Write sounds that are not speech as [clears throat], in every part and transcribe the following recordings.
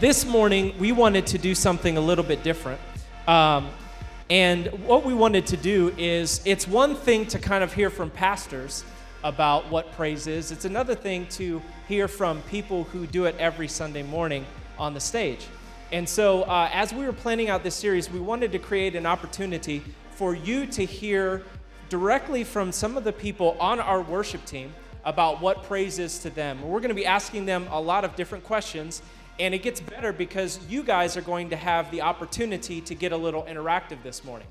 this morning we wanted to do something a little bit different. Um, and what we wanted to do is it's one thing to kind of hear from pastors about what praise is, it's another thing to hear from people who do it every Sunday morning on the stage. And so, uh, as we were planning out this series, we wanted to create an opportunity for you to hear directly from some of the people on our worship team about what praise is to them. We're going to be asking them a lot of different questions, and it gets better because you guys are going to have the opportunity to get a little interactive this morning.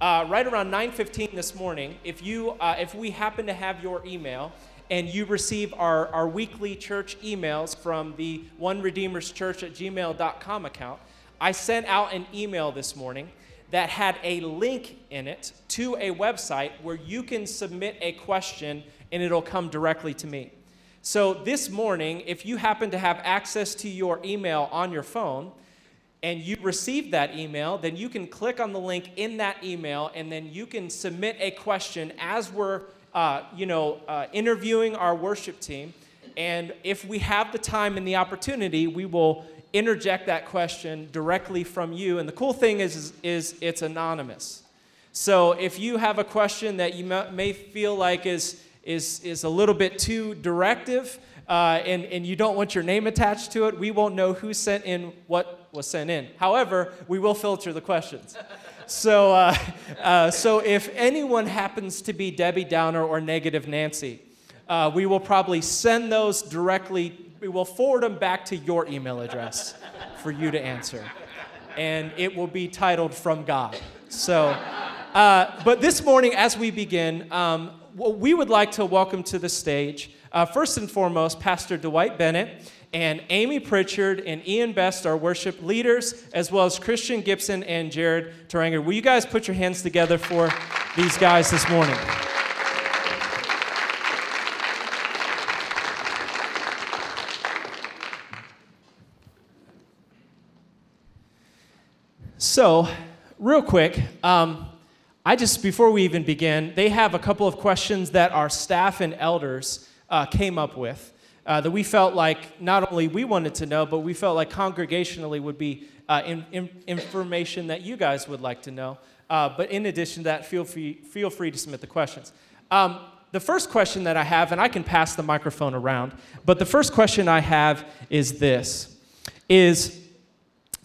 Uh, right around 9:15 this morning, if you uh, if we happen to have your email and you receive our, our weekly church emails from the One Redeemers Church at gmail.com account, I sent out an email this morning that had a link in it to a website where you can submit a question and it'll come directly to me. So this morning, if you happen to have access to your email on your phone and you received that email, then you can click on the link in that email and then you can submit a question as we're uh, you know, uh, interviewing our worship team. And if we have the time and the opportunity, we will interject that question directly from you. And the cool thing is, is, is it's anonymous. So if you have a question that you may feel like is, is, is a little bit too directive uh, and, and you don't want your name attached to it, we won't know who sent in what was sent in. However, we will filter the questions. [laughs] so, uh, uh, so if anyone happens to be Debbie Downer or Negative Nancy, uh, we will probably send those directly, we will forward them back to your email address [laughs] for you to answer. And it will be titled From God. So, uh, but this morning, as we begin, um, we would like to welcome to the stage, uh, first and foremost, Pastor Dwight Bennett and Amy Pritchard and Ian Best, our worship leaders, as well as Christian Gibson and Jared Taranger. Will you guys put your hands together for these guys this morning? So, real quick, um, I just, before we even begin, they have a couple of questions that our staff and elders uh, came up with uh, that we felt like not only we wanted to know, but we felt like congregationally would be uh, in, in information that you guys would like to know. Uh, but in addition to that, feel free, feel free to submit the questions. Um, the first question that I have, and I can pass the microphone around, but the first question I have is this is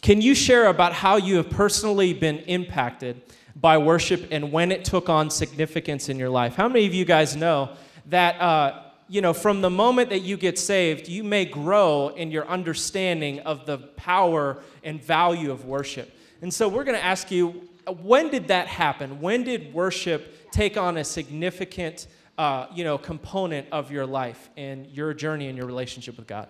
can you share about how you have personally been impacted by worship and when it took on significance in your life. How many of you guys know that, uh, you know, from the moment that you get saved, you may grow in your understanding of the power and value of worship? And so we're going to ask you, when did that happen? When did worship take on a significant, uh, you know, component of your life and your journey and your relationship with God?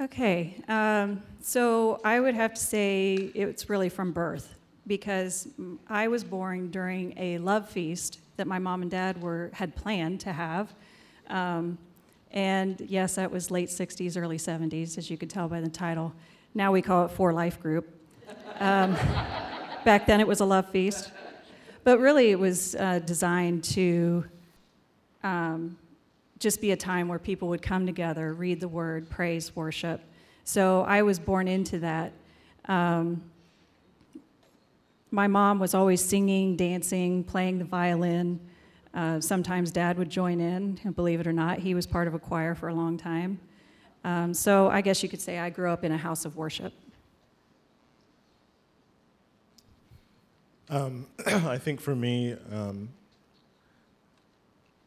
Okay, um, so I would have to say it's really from birth because I was born during a love feast that my mom and dad were had planned to have. Um, and yes, that was late 60s, early 70s, as you could tell by the title. Now we call it For Life Group. Um, [laughs] back then it was a love feast. But really, it was uh, designed to um, just be a time where people would come together, read the word, praise, worship. So I was born into that. Um, my mom was always singing, dancing, playing the violin. Uh, sometimes dad would join in, and believe it or not, he was part of a choir for a long time. Um, so I guess you could say I grew up in a house of worship. Um, [clears throat] I think for me, um,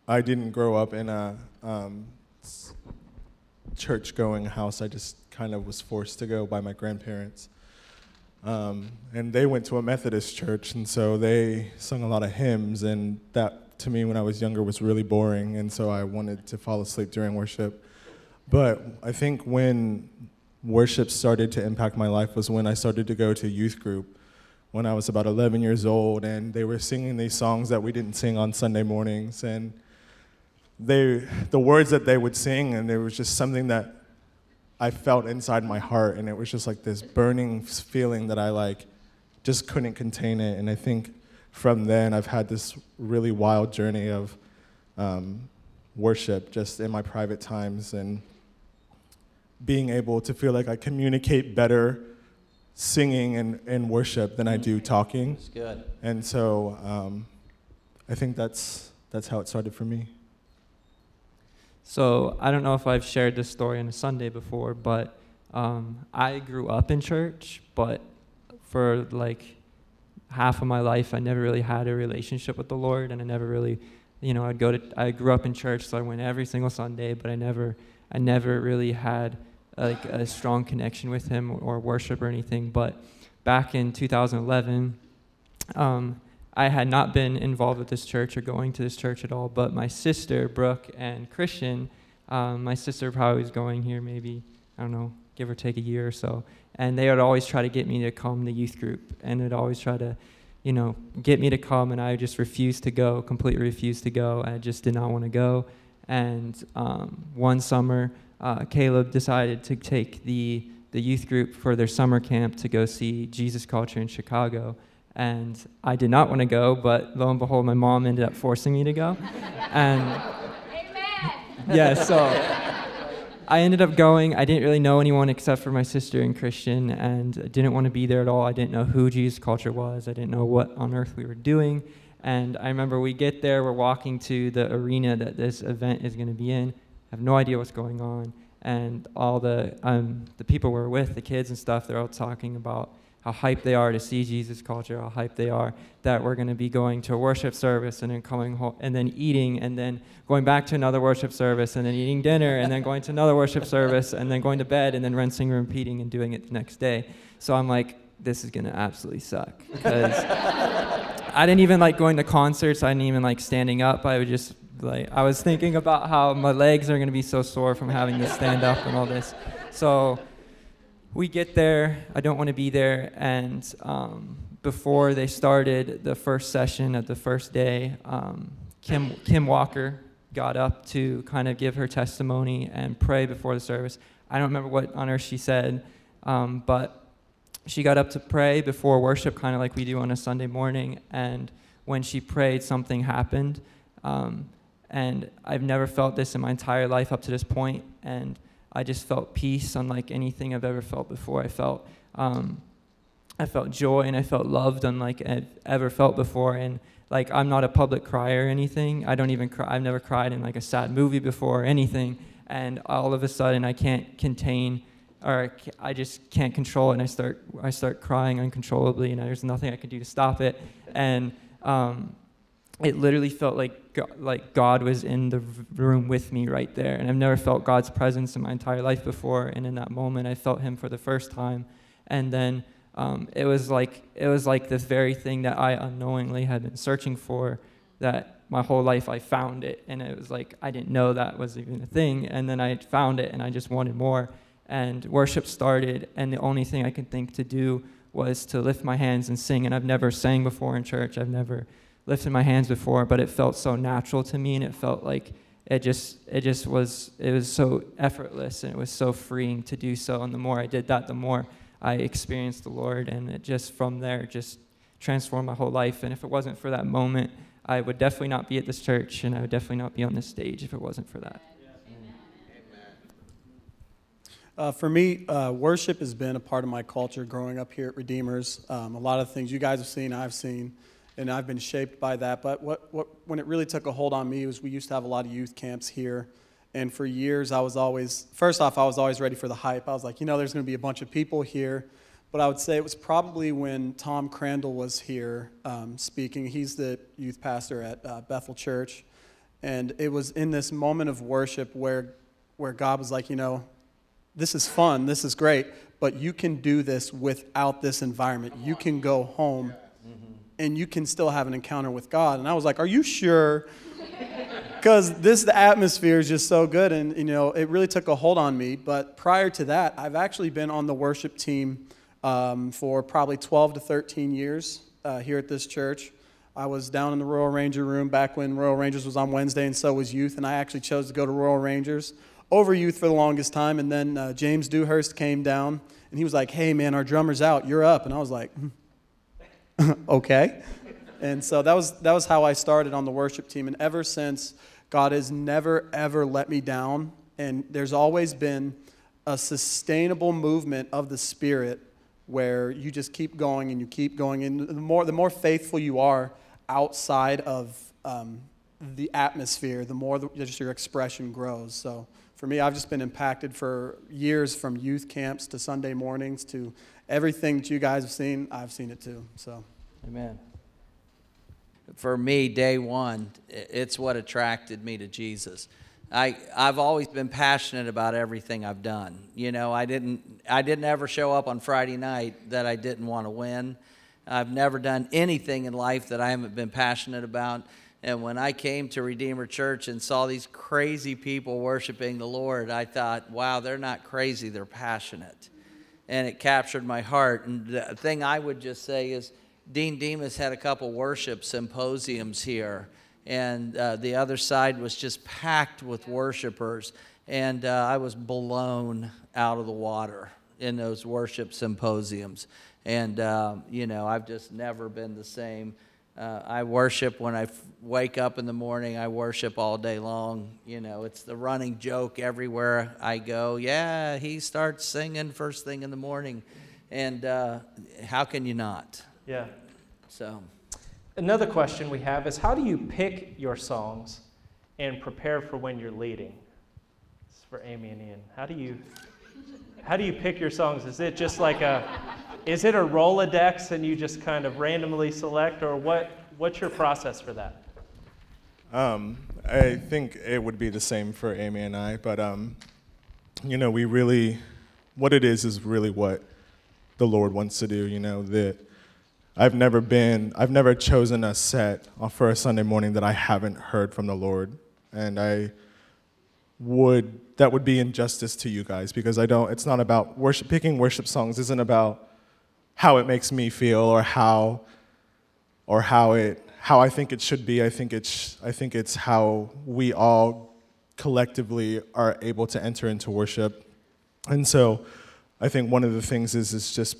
I didn't grow up in a um, church going house. I just kind of was forced to go by my grandparents. Um, and they went to a Methodist church, and so they sung a lot of hymns, and that to me when I was younger was really boring, and so I wanted to fall asleep during worship. But I think when worship started to impact my life was when I started to go to youth group when I was about 11 years old, and they were singing these songs that we didn't sing on Sunday mornings, and they, the words that they would sing, and there was just something that I felt inside my heart, and it was just like this burning feeling that I like just couldn't contain it. And I think from then I've had this really wild journey of um, worship just in my private times, and being able to feel like I communicate better singing and, and worship than I do talking. It's good. And so um, I think that's, that's how it started for me. So I don't know if I've shared this story on a Sunday before, but um, I grew up in church, but for like half of my life, I never really had a relationship with the Lord, and I never really, you know, I'd go to, I grew up in church, so I went every single Sunday, but I never, I never really had like a strong connection with Him or worship or anything. But back in 2011, um, I had not been involved with this church or going to this church at all, but my sister, Brooke, and Christian, um, my sister probably was going here maybe, I don't know, give or take a year or so. And they would always try to get me to come to the youth group, and they'd always try to, you know, get me to come, and I just refused to go, completely refused to go. I just did not want to go. And um, one summer, uh, Caleb decided to take the, the youth group for their summer camp to go see Jesus Culture in Chicago and I did not want to go, but lo and behold, my mom ended up forcing me to go. And yeah, so I ended up going. I didn't really know anyone except for my sister and Christian, and I didn't want to be there at all. I didn't know who Jesus Culture was. I didn't know what on earth we were doing. And I remember we get there, we're walking to the arena that this event is going to be in. I have no idea what's going on. And all the um, the people we're with, the kids and stuff, they're all talking about how hyped they are to see Jesus culture, how hyped they are that we're going to be going to a worship service and then coming home and then eating and then going back to another worship service and then eating dinner and then going to another worship service and then going to bed and then rinsing and repeating and doing it the next day. So I'm like, this is going to absolutely suck because I didn't even like going to concerts. I didn't even like standing up. I would just like, I was thinking about how my legs are going to be so sore from having to stand up and all this. So we get there. I don't want to be there. And um, before they started the first session of the first day, um, Kim, Kim Walker got up to kind of give her testimony and pray before the service. I don't remember what on earth she said, um, but she got up to pray before worship, kind of like we do on a Sunday morning. And when she prayed, something happened. Um, and I've never felt this in my entire life up to this point. And I just felt peace unlike anything I've ever felt before. I felt, um, I felt joy and I felt loved unlike I've ever felt before. And like I'm not a public crier or anything. I don't even cry. I've never cried in like a sad movie before or anything. And all of a sudden, I can't contain or I just can't control it, and I start I start crying uncontrollably, and there's nothing I can do to stop it. And um, it literally felt like God, like God was in the room with me right there, and I've never felt God's presence in my entire life before. And in that moment, I felt Him for the first time, and then um, it was like it was like this very thing that I unknowingly had been searching for. That my whole life I found it, and it was like I didn't know that was even a thing, and then I found it, and I just wanted more. And worship started, and the only thing I could think to do was to lift my hands and sing. And I've never sang before in church. I've never lifted my hands before, but it felt so natural to me, and it felt like it just it just was it was so effortless, and it was so freeing to do so. And the more I did that, the more I experienced the Lord, and it just from there just transformed my whole life. And if it wasn't for that moment, I would definitely not be at this church, and I would definitely not be on this stage if it wasn't for that. Uh, for me, uh, worship has been a part of my culture growing up here at Redeemers. Um, a lot of things you guys have seen, I've seen and I've been shaped by that. But what, what, when it really took a hold on me was we used to have a lot of youth camps here. And for years, I was always, first off, I was always ready for the hype. I was like, you know, there's going to be a bunch of people here. But I would say it was probably when Tom Crandall was here um, speaking. He's the youth pastor at uh, Bethel Church. And it was in this moment of worship where, where God was like, you know, this is fun, this is great, but you can do this without this environment. You can go home and you can still have an encounter with God. And I was like, Are you sure? Because this the atmosphere is just so good, and you know it really took a hold on me. But prior to that, I've actually been on the worship team um, for probably 12 to 13 years uh, here at this church. I was down in the Royal Ranger room back when Royal Rangers was on Wednesday, and so was youth. And I actually chose to go to Royal Rangers over youth for the longest time. And then uh, James Dewhurst came down, and he was like, "Hey man, our drummer's out. You're up." And I was like. Hmm [laughs] okay. And so that was, that was how I started on the worship team. And ever since, God has never, ever let me down. And there's always been a sustainable movement of the Spirit where you just keep going and you keep going. And the more, the more faithful you are outside of um, the atmosphere, the more the, just your expression grows. So for me, I've just been impacted for years from youth camps to Sunday mornings to everything that you guys have seen, I've seen it too. So. Amen. For me, day one, it's what attracted me to Jesus. I, I've always been passionate about everything I've done. You know, I didn't, I didn't ever show up on Friday night that I didn't want to win. I've never done anything in life that I haven't been passionate about. And when I came to Redeemer Church and saw these crazy people worshiping the Lord, I thought, wow, they're not crazy, they're passionate. And it captured my heart. And the thing I would just say is, Dean Demas had a couple worship symposiums here, and uh, the other side was just packed with worshipers. And uh, I was blown out of the water in those worship symposiums. And, uh, you know, I've just never been the same. Uh, I worship when I f- wake up in the morning. I worship all day long. You know, it's the running joke everywhere I go. Yeah, he starts singing first thing in the morning. And uh, how can you not? Yeah. So, Another question we have is how do you pick your songs and prepare for when you're leading? This is for Amy and Ian. How do you how do you pick your songs? Is it just like a is it a Rolodex and you just kind of randomly select or what what's your process for that? Um, I think it would be the same for Amy and I, but um, you know, we really, what it is is really what the Lord wants to do. You know that I've never been, I've never chosen a set for a Sunday morning that I haven't heard from the Lord, and I would that would be injustice to you guys because I don't. It's not about worship. Picking worship songs isn't about how it makes me feel or how or how it how I think it should be. I think it's I think it's how we all collectively are able to enter into worship. And so I think one of the things is is just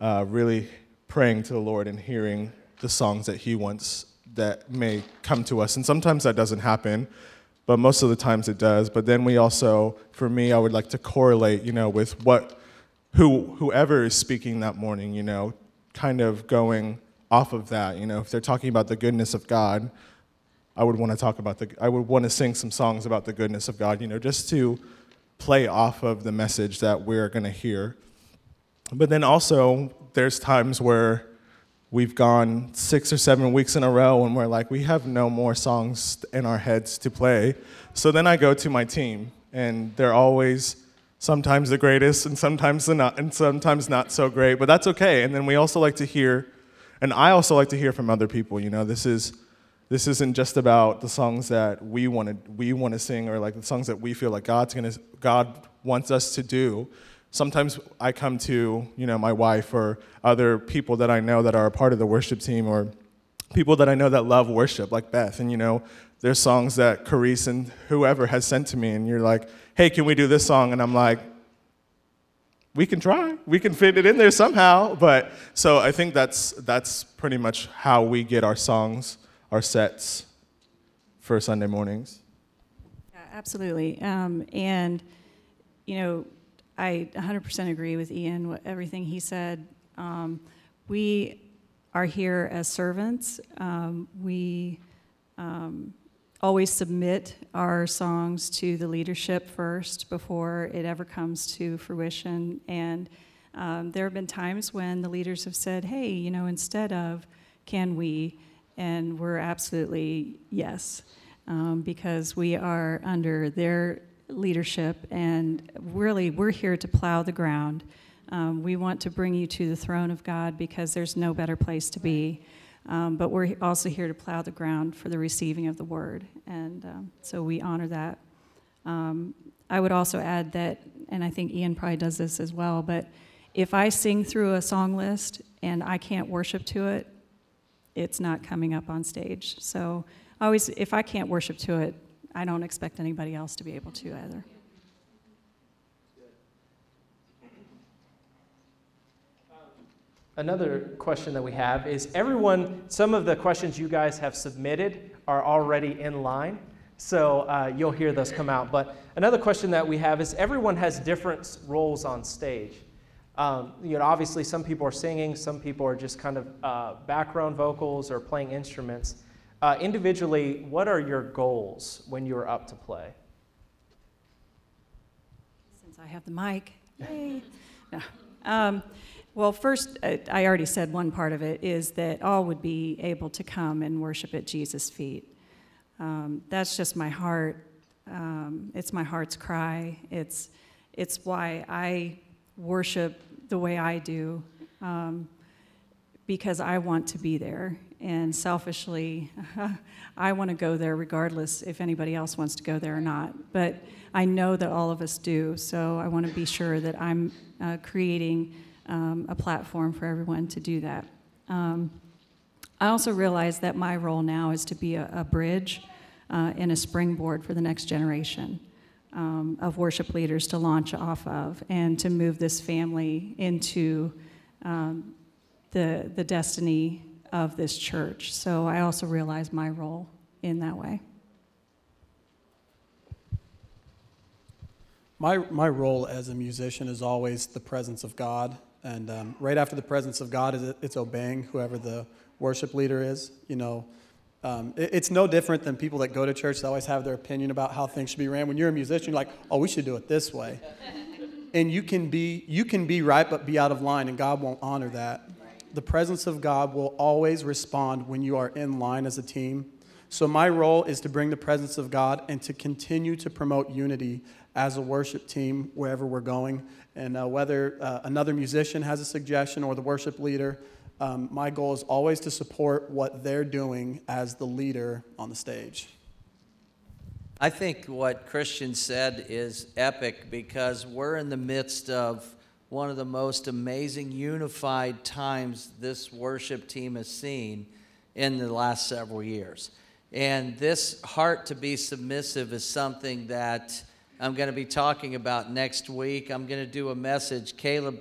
uh, really praying to the Lord and hearing the songs that He wants that may come to us. And sometimes that doesn't happen, but most of the times it does. But then we also, for me, I would like to correlate, you know, with what who whoever is speaking that morning, you know, kind of going off of that. You know, if they're talking about the goodness of God, I would want to talk about the. I would want to sing some songs about the goodness of God. You know, just to play off of the message that we're going to hear. But then also, there's times where we've gone six or seven weeks in a row and we're like, we have no more songs in our heads to play. So then I go to my team, and they're always sometimes the greatest and sometimes the not and sometimes not so great but that's okay. And then we also like to hear and i also like to hear from other people you know this is this isn't just about the songs that we want to we want to sing or like the songs that we feel like god's gonna god wants us to do. Sometimes i come to you know my wife or other people that i know that are a part of the worship team or people that i know that love worship like beth. And you know there's songs that Carice and whoever has sent to me, and you're like, hey, can we do this song? And I'm like, we can try. We can fit it in there somehow. But so I think that's that's pretty much how we get our songs, our sets for Sunday mornings. Yeah, absolutely. Um, and, you know, I 100% agree with Ian, what, everything he said. Um, we are here as servants. Um, we um, always submit our songs to the leadership first before it ever comes to fruition. And um, there have been times when the leaders have said, hey, you know, instead of can we, and we're absolutely yes, um, because we are under their leadership, and really we're here to plow the ground. Um, we want to bring you to the throne of God because there's no better place to be. Um, but we're also here to plow the ground for the receiving of the word. And um, so we honor that. Um, I would also add that, and I think Ian probably does this as well, but if I sing through a song list and I can't worship to it, it's not coming up on stage. So always, if I can't worship to it, I don't expect anybody else to be able to either. Another question that we have is everyone, some of the questions you guys have submitted are already in line. So uh, you'll hear those come out. But another question that we have is everyone has different roles on stage. Um, you know, obviously, some people are singing, some people are just kind of uh, background vocals or playing instruments. Uh, individually, what are your goals when you're up to play? Since I have the mic, yay. [laughs] No. Um, well, first, uh, I already said one part of it is that all would be able to come and worship at Jesus' feet. Um, that's just my heart. Um, it's my heart's cry. It's, it's why I worship the way I do, um, because I want to be there. And selfishly, [laughs] I want to go there regardless if anybody else wants to go there or not. But I know that all of us do, so I want to be sure that I'm uh, creating um, a platform for everyone to do that. Um, I also realize that my role now is to be a, a bridge uh, and a springboard for the next generation um, of worship leaders to launch off of and to move this family into um, the, the destiny of this church. So I also realize my role in that way. My, my role as a musician is always the presence of God. And um, right after the presence of God, is it's obeying whoever the worship leader is. You know, um, it, it's no different than people that go to church that always have their opinion about how things should be ran. When you're a musician, you're like, oh, we should do it this way. [laughs] and you can be you can be right but be out of line, and God won't honor that. The presence of God will always respond when you are in line as a team. So my role is to bring the presence of God and to continue to promote unity as a worship team wherever we're going. And uh, whether uh, another musician has a suggestion or the worship leader, um, my goal is always to support what they're doing as the leader on the stage. I think what Christian said is epic because we're in the midst of one of the most amazing unified times this worship team has seen in the last several years. And this heart to be submissive is something that I'm going to be talking about next week. I'm going to do a message. Caleb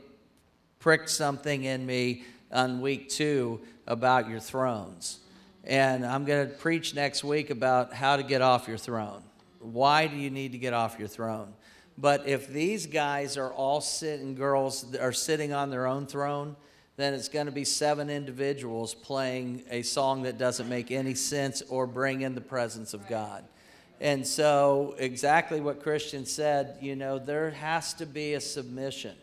pricked something in me on week two about your thrones. And I'm going to preach next week about how to get off your throne. Why do you need to get off your throne? But if these guys are all sitting, girls are sitting on their own throne, then it's going to be seven individuals playing a song that doesn't make any sense or bring in the presence of God. And so, exactly what Christian said, you know, there has to be a submission.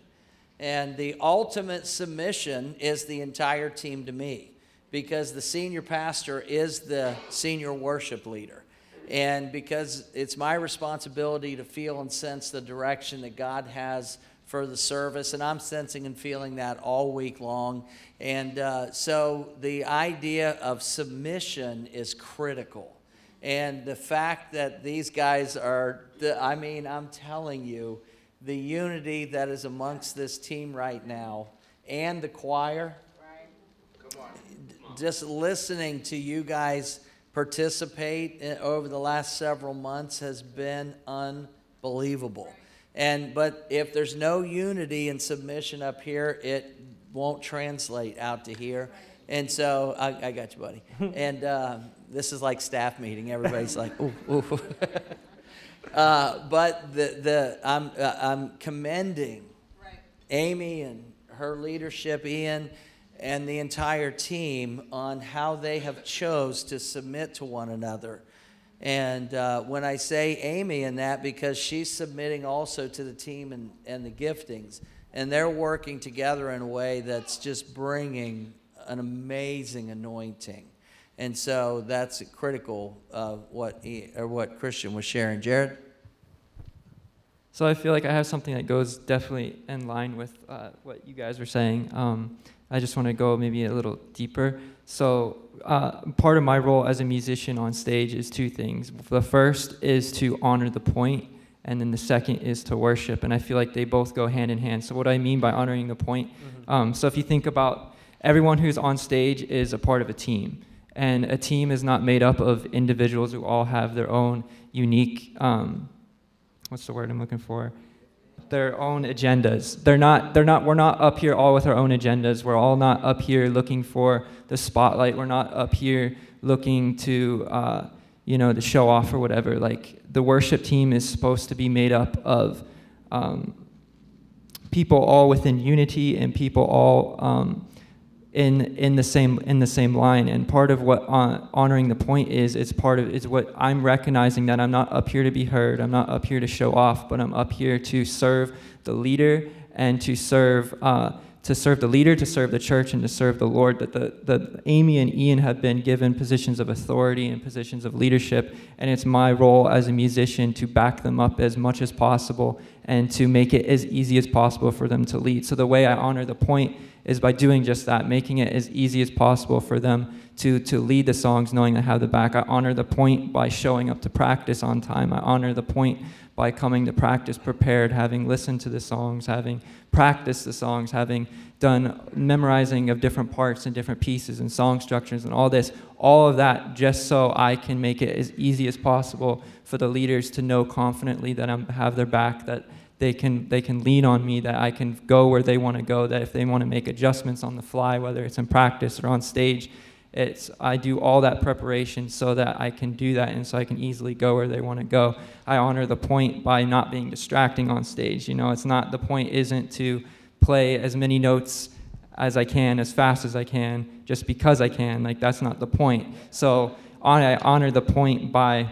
And the ultimate submission is the entire team to me because the senior pastor is the senior worship leader. And because it's my responsibility to feel and sense the direction that God has for the service, and I'm sensing and feeling that all week long. And uh, so the idea of submission is critical. And the fact that these guys are, the, I mean, I'm telling you, the unity that is amongst this team right now and the choir, just listening to you guys participate in, over the last several months has been unbelievable. And but if there's no unity and submission up here, it won't translate out to here. And so I, I got you, buddy. [laughs] and uh, this is like staff meeting. Everybody's like, [laughs] ooh, ooh. [laughs] uh, but the, the, I'm, uh, I'm commending right. Amy and her leadership, Ian, and the entire team on how they have chose to submit to one another. And uh, when I say Amy in that, because she's submitting also to the team and, and the giftings, and they're working together in a way that's just bringing an amazing anointing. And so that's critical of what he, or what Christian was sharing. Jared? So I feel like I have something that goes definitely in line with uh, what you guys were saying. Um, I just want to go maybe a little deeper. So uh, part of my role as a musician on stage is two things. The first is to honor the point, and then the second is to worship. And I feel like they both go hand in hand. So what I mean by honoring the point, mm-hmm. um, so if you think about everyone who's on stage is a part of a team. And a team is not made up of individuals who all have their own unique, um, what's the word I'm looking for? Their own agendas. They're not, they're not, we're not up here all with our own agendas. We're all not up here looking for the spotlight. We're not up here looking to, uh, you know, to show off or whatever. Like the worship team is supposed to be made up of um, people all within unity and people all um, in in the same in the same line. And part of what uh, honoring the point is, it's part of is what I'm recognizing that I'm not up here to be heard. I'm not up here to show off, but I'm up here to serve the leader and to serve. Uh, to serve the leader, to serve the church, and to serve the Lord. That the, the Amy and Ian have been given positions of authority and positions of leadership, and it's my role as a musician to back them up as much as possible and to make it as easy as possible for them to lead. So the way I honor the point is by doing just that, making it as easy as possible for them to, to lead the songs knowing I have the back. I honor the point by showing up to practice on time. I honor the point by coming to practice prepared, having listened to the songs, having practiced the songs, having done memorizing of different parts and different pieces and song structures and all this, all of that just so I can make it as easy as possible for the leaders to know confidently that I have their back, that they can, they can lean on me, that I can go where they want to go, that if they want to make adjustments on the fly, whether it's in practice or on stage, it's, I do all that preparation so that I can do that and so I can easily go where they want to go. I honor the point by not being distracting on stage. You know, it's not, the point isn't to play as many notes as I can, as fast as I can, just because I can. Like, that's not the point. So I honor the point by,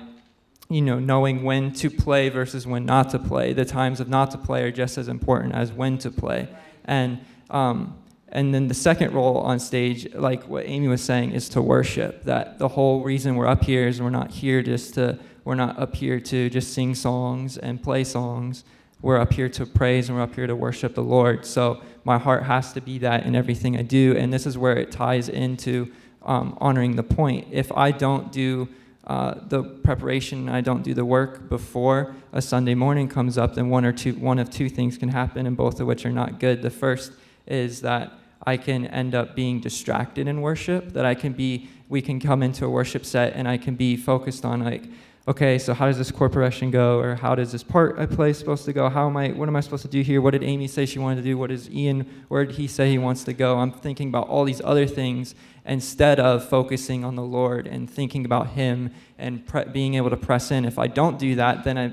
you know, knowing when to play versus when not to play. The times of not to play are just as important as when to play. And, um, and then the second role on stage, like what Amy was saying, is to worship. That the whole reason we're up here is we're not here just to, we're not up here to just sing songs and play songs. We're up here to praise and we're up here to worship the Lord. So my heart has to be that in everything I do. And this is where it ties into um, honoring the point. If I don't do uh, the preparation, I don't do the work before a Sunday morning comes up, then one or two, one of two things can happen, and both of which are not good. The first is that I can end up being distracted in worship, that I can be, we can come into a worship set and I can be focused on like, okay, so how does this chord progression go? Or how does this part I play supposed to go? How am I, what am I supposed to do here? What did Amy say she wanted to do? What does Ian, where did he say he wants to go? I'm thinking about all these other things instead of focusing on the Lord and thinking about him and pre- being able to press in. If I don't do that, then I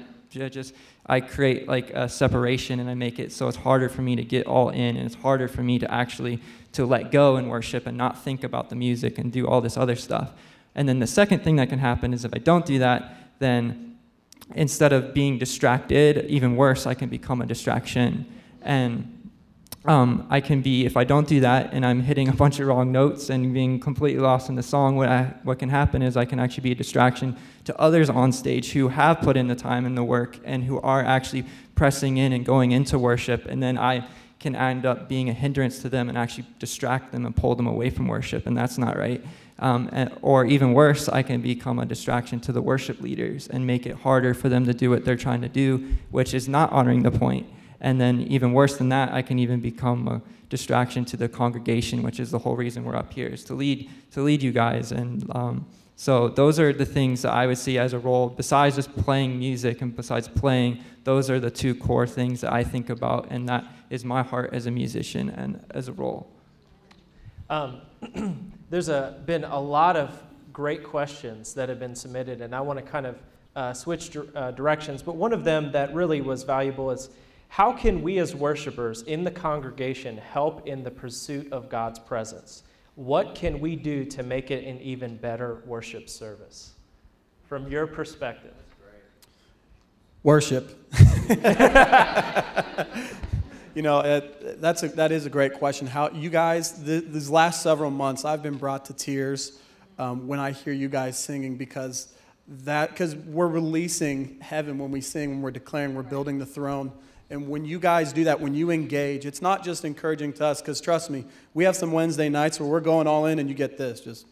just, I create like a separation and I make it so it's harder for me to get all in and it's harder for me to actually to let go and worship and not think about the music and do all this other stuff. And then the second thing that can happen is if I don't do that, then instead of being distracted, even worse, I can become a distraction. And um, I can be, if I don't do that and I'm hitting a bunch of wrong notes and being completely lost in the song, what, I, what can happen is I can actually be a distraction to others on stage who have put in the time and the work and who are actually pressing in and going into worship. And then I can end up being a hindrance to them and actually distract them and pull them away from worship. And that's not right. Um, and, or even worse, I can become a distraction to the worship leaders and make it harder for them to do what they're trying to do, which is not honoring the point. And then, even worse than that, I can even become a distraction to the congregation, which is the whole reason we're up here, is to lead, to lead you guys. And um, so, those are the things that I would see as a role. Besides just playing music and besides playing, those are the two core things that I think about, and that is my heart as a musician and as a role. Um, [clears throat] there's a, been a lot of great questions that have been submitted, and I want to kind of uh, switch uh, directions. But one of them that really was valuable is how can we as worshipers in the congregation help in the pursuit of God's presence? What can we do to make it an even better worship service? From your perspective. Worship. [laughs] you know, it, that's a, that is a great question. How you guys, the, these last several months, I've been brought to tears um, when I hear you guys singing because that because we're releasing heaven when we sing, when we're declaring we're building the throne. And when you guys do that, when you engage, it's not just encouraging to us, because trust me, we have some Wednesday nights where we're going all in and you get this just.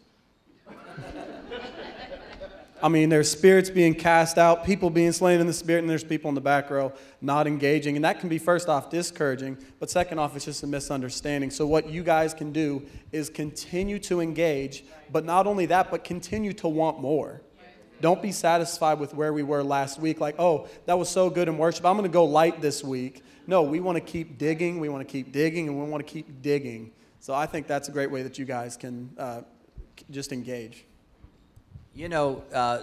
I mean, there's spirits being cast out, people being slain in the spirit, and there's people in the back row not engaging. And that can be, first off, discouraging, but second off, it's just a misunderstanding. So, what you guys can do is continue to engage, but not only that, but continue to want more. Don't be satisfied with where we were last week, like, oh, that was so good in worship. I'm going to go light this week. No, we want to keep digging, we want to keep digging, and we want to keep digging. So I think that's a great way that you guys can uh, just engage. You know, uh,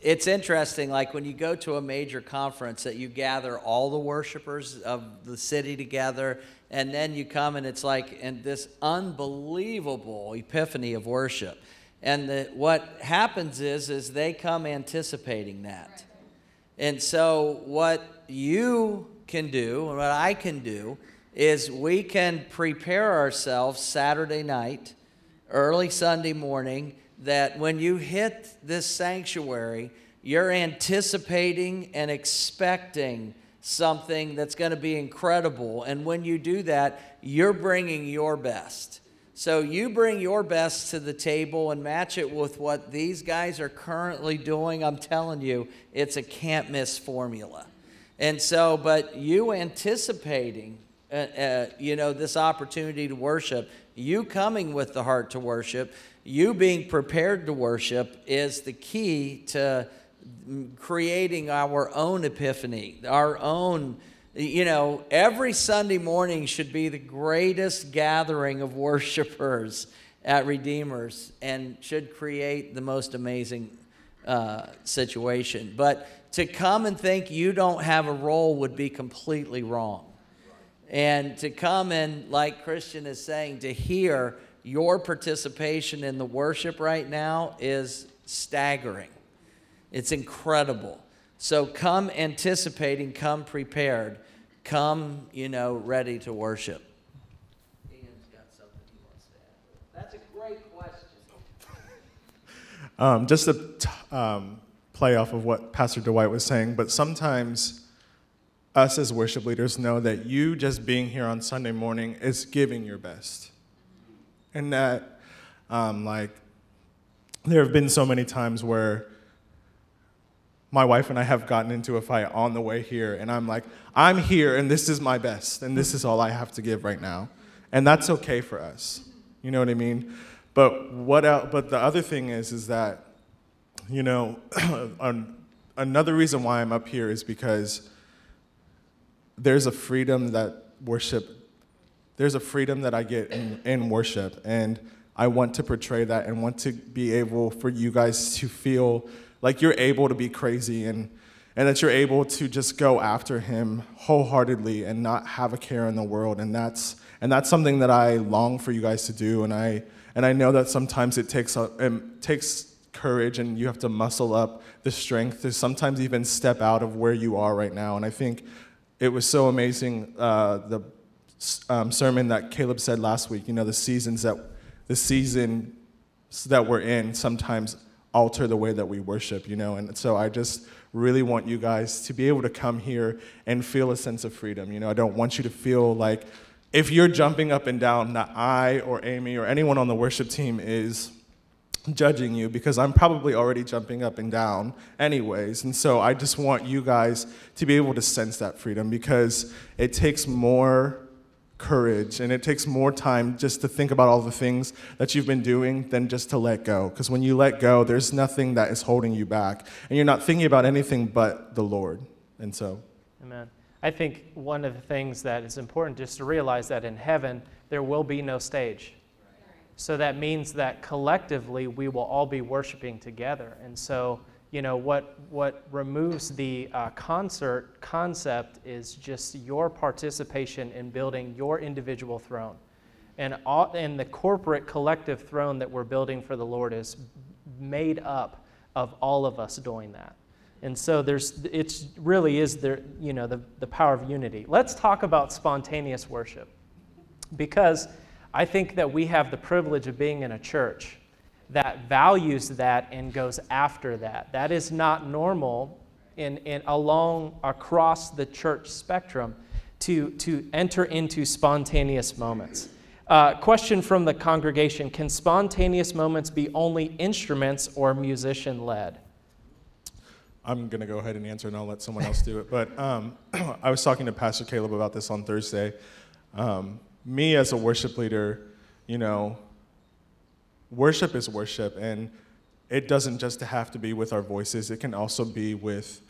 it's interesting, like when you go to a major conference, that you gather all the worshipers of the city together, and then you come and it's like in this unbelievable epiphany of worship. And the, what happens is, is they come anticipating that. And so, what you can do, and what I can do, is we can prepare ourselves Saturday night, early Sunday morning, that when you hit this sanctuary, you're anticipating and expecting something that's going to be incredible. And when you do that, you're bringing your best. So you bring your best to the table and match it with what these guys are currently doing. I'm telling you, it's a can't miss formula. And so, but you anticipating, uh, uh, you know, this opportunity to worship, you coming with the heart to worship, you being prepared to worship is the key to creating our own epiphany, our own you know, every Sunday morning should be the greatest gathering of worshipers at Redeemers and should create the most amazing uh, situation. But to come and think you don't have a role would be completely wrong. And to come and, like Christian is saying, to hear your participation in the worship right now is staggering. It's incredible. So come anticipating, come prepared come, you know, ready to worship? Ian's got something he wants to add. That's a great question. [laughs] Um, just to t- um, play off of what Pastor Dwight was saying, but sometimes us as worship leaders know that you just being here on Sunday morning is giving your best. And that, um, like, there have been so many times where my wife and I have gotten into a fight on the way here, and I'm like, I'm here, and this is my best, and this is all I have to give right now, and that's okay for us. You know what I mean? But what? Else, but the other thing is, is that, you know, [clears throat] another reason why I'm up here is because there's a freedom that worship, there's a freedom that I get in, in worship, and I want to portray that and want to be able for you guys to feel like you're able to be crazy and, and that you're able to just go after him wholeheartedly and not have a care in the world. And that's, and that's something that I long for you guys to do. And I, and I know that sometimes it takes, a, it takes courage and you have to muscle up the strength to sometimes even step out of where you are right now. And I think it was so amazing uh, the um, sermon that Caleb said last week. You know, the seasons that the season that we're in sometimes alter the way that we worship, you know? And so I just really want you guys to be able to come here and feel a sense of freedom. You know, I don't want you to feel like if you're jumping up and down, that I or Amy or anyone on the worship team is judging you because I'm probably already jumping up and down anyways. And so I just want you guys to be able to sense that freedom because it takes more courage and it takes more time just to think about all the things that you've been doing than just to let go. Because when you let go there's nothing that is holding you back and you're not thinking about anything but the lord. And so amen. I think one of the things that is important just to realize that in heaven there will be no stage. So that means that collectively we will all be worshiping together. And so you know what what removes the uh, concert concept is just your participation in building your individual throne. And all, and the corporate collective throne that we're building for the lord is made up of all of us doing that. And so there's it really is there you know the, the power of unity. Let's talk about spontaneous worship. Because i think that we have the privilege of being in a church that values that and goes after that. That is not normal in, in along across the church spectrum to, to enter into spontaneous moments. Uh, question from the congregation Can spontaneous moments be only instruments or musician led? I'm going to go ahead and answer and I'll let someone else do it. But um, [clears throat] I was talking to Pastor Caleb about this on Thursday. Um, me as a worship leader, you know, worship is worship, and it doesn't just have to be with our voices, it can also be with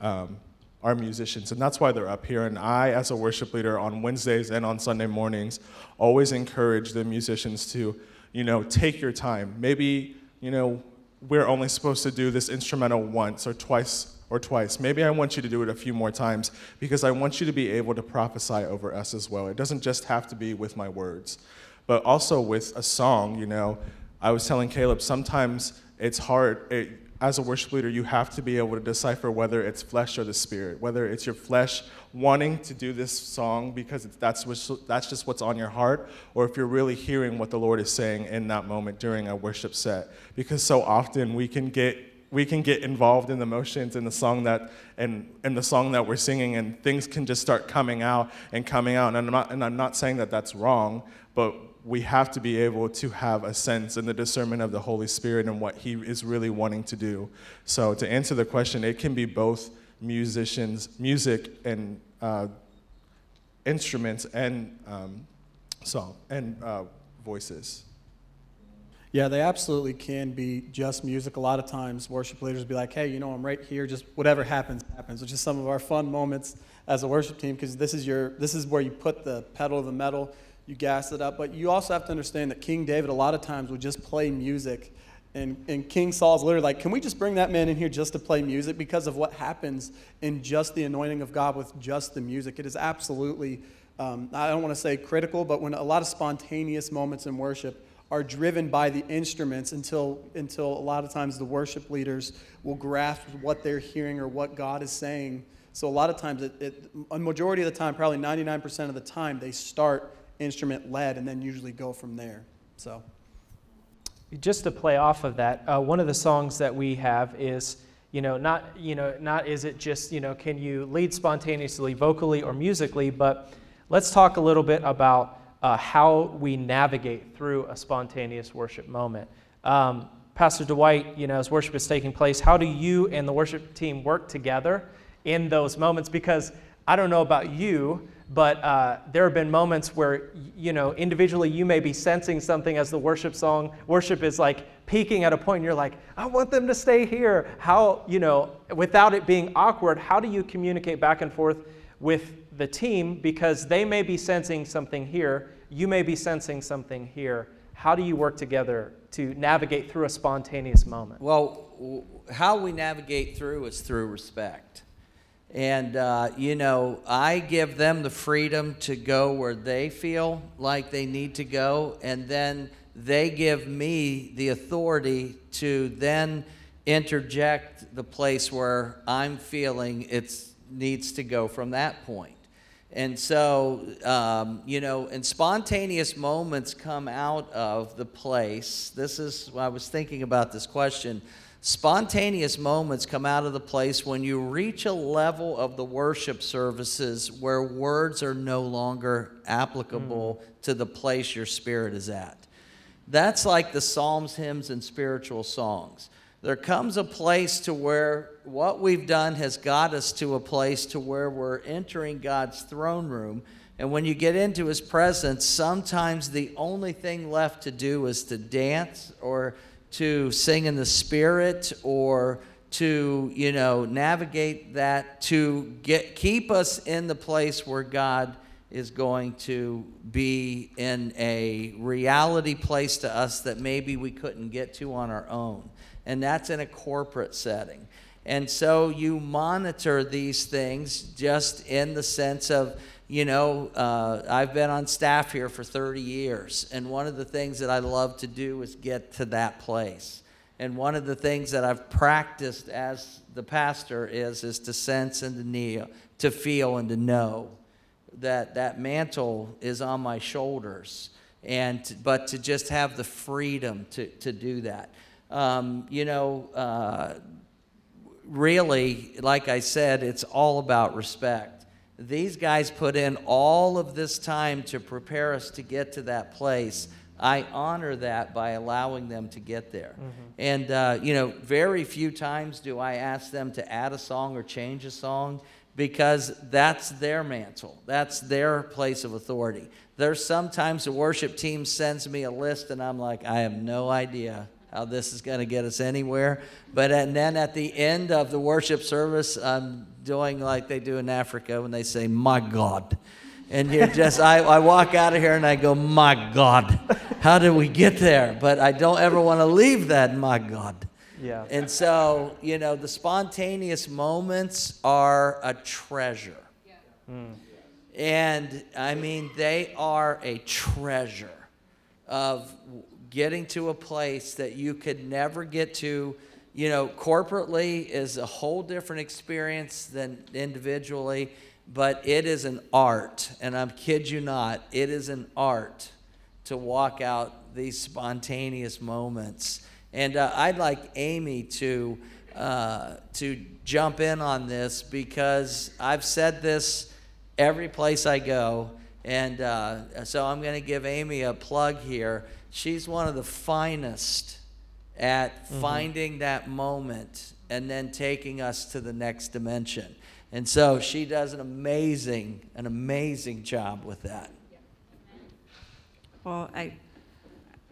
um, our musicians. And that's why they're up here. And I, as a worship leader on Wednesdays and on Sunday mornings, always encourage the musicians to, you know, take your time. Maybe, you know, we're only supposed to do this instrumental once or twice or twice. Maybe I want you to do it a few more times because I want you to be able to prophesy over us as well. It doesn't just have to be with my words, but also with a song. You know, I was telling Caleb sometimes it's hard. It, as a worship leader, you have to be able to decipher whether it's flesh or the spirit, whether it's your flesh wanting to do this song because that's, that's just what's on your heart, or if you're really hearing what the Lord is saying in that moment during a worship set. Because so often we can get we can get involved in the motions in the song that and in the song that we're singing and things can just start coming out and coming out and I'm not and I'm not saying that that's wrong but we have to be able to have a sense and the discernment of the Holy Spirit and what He is really wanting to do. So, to answer the question, it can be both musicians, music, and uh, instruments, and um, song and uh, voices. Yeah, they absolutely can be just music. A lot of times, worship leaders be like, "Hey, you know, I'm right here. Just whatever happens, happens." Which is some of our fun moments as a worship team because this is your this is where you put the pedal to the metal you gas it up. But you also have to understand that King David, a lot of times, would just play music. And, and King Saul's literally like, can we just bring that man in here just to play music? Because of what happens in just the anointing of God with just the music. It is absolutely, um, I don't want to say critical, but when a lot of spontaneous moments in worship are driven by the instruments until, until a lot of times the worship leaders will grasp what they're hearing or what God is saying. So a lot of times, it, it, a majority of the time, probably 99% of the time, they start instrument led and then usually go from there. So, just to play off of that, uh, one of the songs that we have is, you know, not, you know, not is it just, you know, can you lead spontaneously, vocally or musically, but let's talk a little bit about uh, how we navigate through a spontaneous worship moment. Um, Pastor Dwight, you know, as worship is taking place, how do you and the worship team work together in those moments? Because I don't know about you, but uh, there have been moments where you know individually you may be sensing something as the worship song worship is like peaking at a point and you're like i want them to stay here. How you know without it being awkward how do you communicate back and forth with the team? Because they may be sensing something here you may be sensing something here. How do you work together to navigate through a spontaneous moment? Well how we navigate through is through respect and, uh, you know, I give them the freedom to go where they feel like they need to go. And then they give me the authority to then interject the place where I'm feeling it needs to go from that point. And so, um, you know, and spontaneous moments come out of the place. This is, I was thinking about this question Spontaneous moments come out of the place when you reach a level of the worship services where words are no longer applicable mm. to the place your spirit is at. That's like the psalms, hymns, and spiritual songs. There comes a place to where what we've done has got us to a place to where we're entering God's throne room. And when you get into his presence, sometimes the only thing left to do is to dance or to sing in the spirit or to you know navigate that to get keep us in the place where god is going to be in a reality place to us that maybe we couldn't get to on our own. And that's in a corporate setting. And so you monitor these things just in the sense of you know, uh, I've been on staff here for 30 years, and one of the things that I love to do is get to that place. And one of the things that I've practiced as the pastor is is to sense and to kneel, to feel and to know that that mantle is on my shoulders, and but to just have the freedom to to do that. Um, you know, uh, really, like I said, it's all about respect these guys put in all of this time to prepare us to get to that place. I honor that by allowing them to get there. Mm-hmm. And, uh, you know, very few times do I ask them to add a song or change a song because that's their mantle, that's their place of authority. There's sometimes the worship team sends me a list, and I'm like, I have no idea how this is going to get us anywhere. But uh, and then at the end of the worship service, I'm doing like they do in Africa when they say, My God. And you're just, I, I walk out of here and I go, My God, how did we get there? But I don't ever want to leave that, My God. Yeah. And so, you know, the spontaneous moments are a treasure. Hmm. And I mean, they are a treasure of getting to a place that you could never get to. You know, corporately is a whole different experience than individually, but it is an art. And I'm kid you not, it is an art to walk out these spontaneous moments. And uh, I'd like Amy to uh, to jump in on this because I've said this every place I go, and uh, so I'm going to give Amy a plug here. She's one of the finest at finding that moment and then taking us to the next dimension. And so she does an amazing, an amazing job with that. Well, I,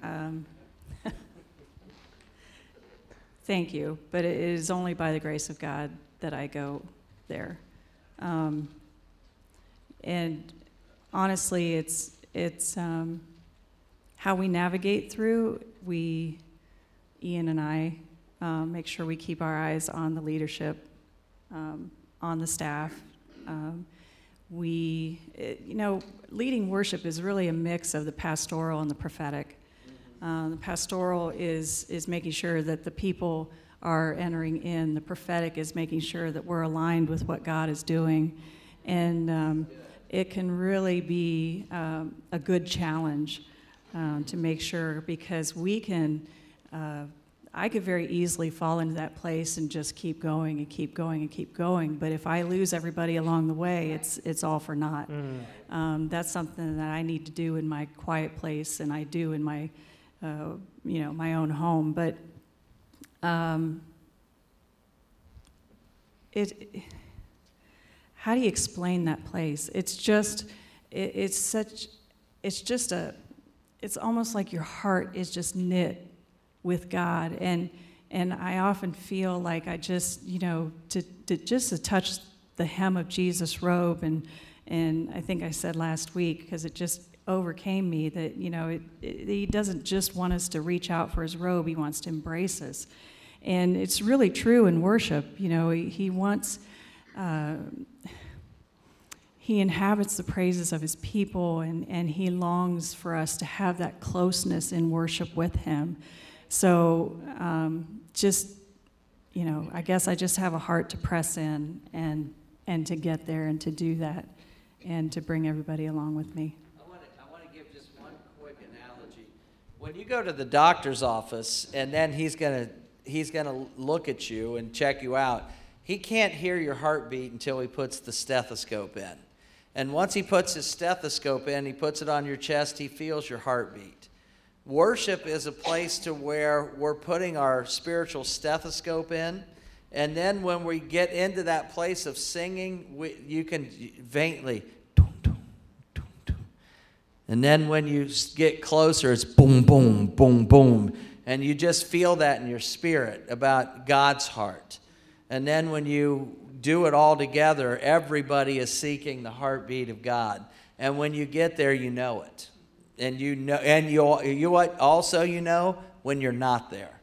um, [laughs] thank you, but it is only by the grace of God that I go there. Um, and honestly, it's, it's um, how we navigate through. We, Ian and I, um, make sure we keep our eyes on the leadership, um, on the staff. Um, we, it- you know, leading worship is really a mix of the pastoral and the prophetic. Uh, the pastoral is, is making sure that the people are entering in. The prophetic is making sure that we're aligned with what God is doing. And um, it can really be um, a good challenge um, to make sure because we can, uh, I could very easily fall into that place and just keep going and keep going and keep going. But if I lose everybody along the way, it's, it's all for naught. Um, that's something that I need to do in my quiet place, and I do in my, uh, you know, my own home. But um, it, how do you explain that place? It's just, it, it's such, it's just a, it's almost like your heart is just knit with God, and and I often feel like I just, you know, to, to just to touch the hem of Jesus' robe, and and I think I said last week because it just overcame me that you know it, it, he doesn't just want us to reach out for his robe; he wants to embrace us, and it's really true in worship. You know, he, he wants. Uh, he inhabits the praises of his people and, and he longs for us to have that closeness in worship with him. So, um, just, you know, I guess I just have a heart to press in and, and to get there and to do that and to bring everybody along with me. I want to, I want to give just one quick analogy. When you go to the doctor's office and then he's going to he's going to look at you and check you out, he can't hear your heartbeat until he puts the stethoscope in. And once he puts his stethoscope in, he puts it on your chest, he feels your heartbeat. Worship is a place to where we're putting our spiritual stethoscope in. And then when we get into that place of singing, we, you can faintly, and then when you get closer, it's boom, boom, boom, boom. And you just feel that in your spirit about God's heart. And then when you do it all together, everybody is seeking the heartbeat of God. And when you get there, you know it. And you know, and you you what also you know when you're not there.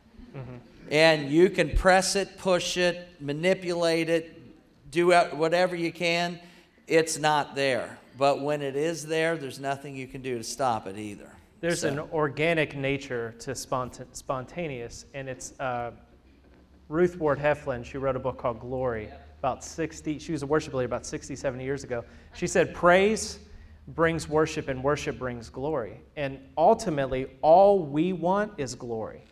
And you can press it, push it, manipulate it, do whatever you can. It's not there. But when it is there, there's nothing you can do to stop it either. There's So- an organic nature to sponta- spontaneous, and it's uh, Ruth Ward Heflin. She wrote a book called Glory about 60, she was a worship leader about 60, 70 years ago. She said, Praise brings worship, and worship brings glory. And ultimately, all we want is glory.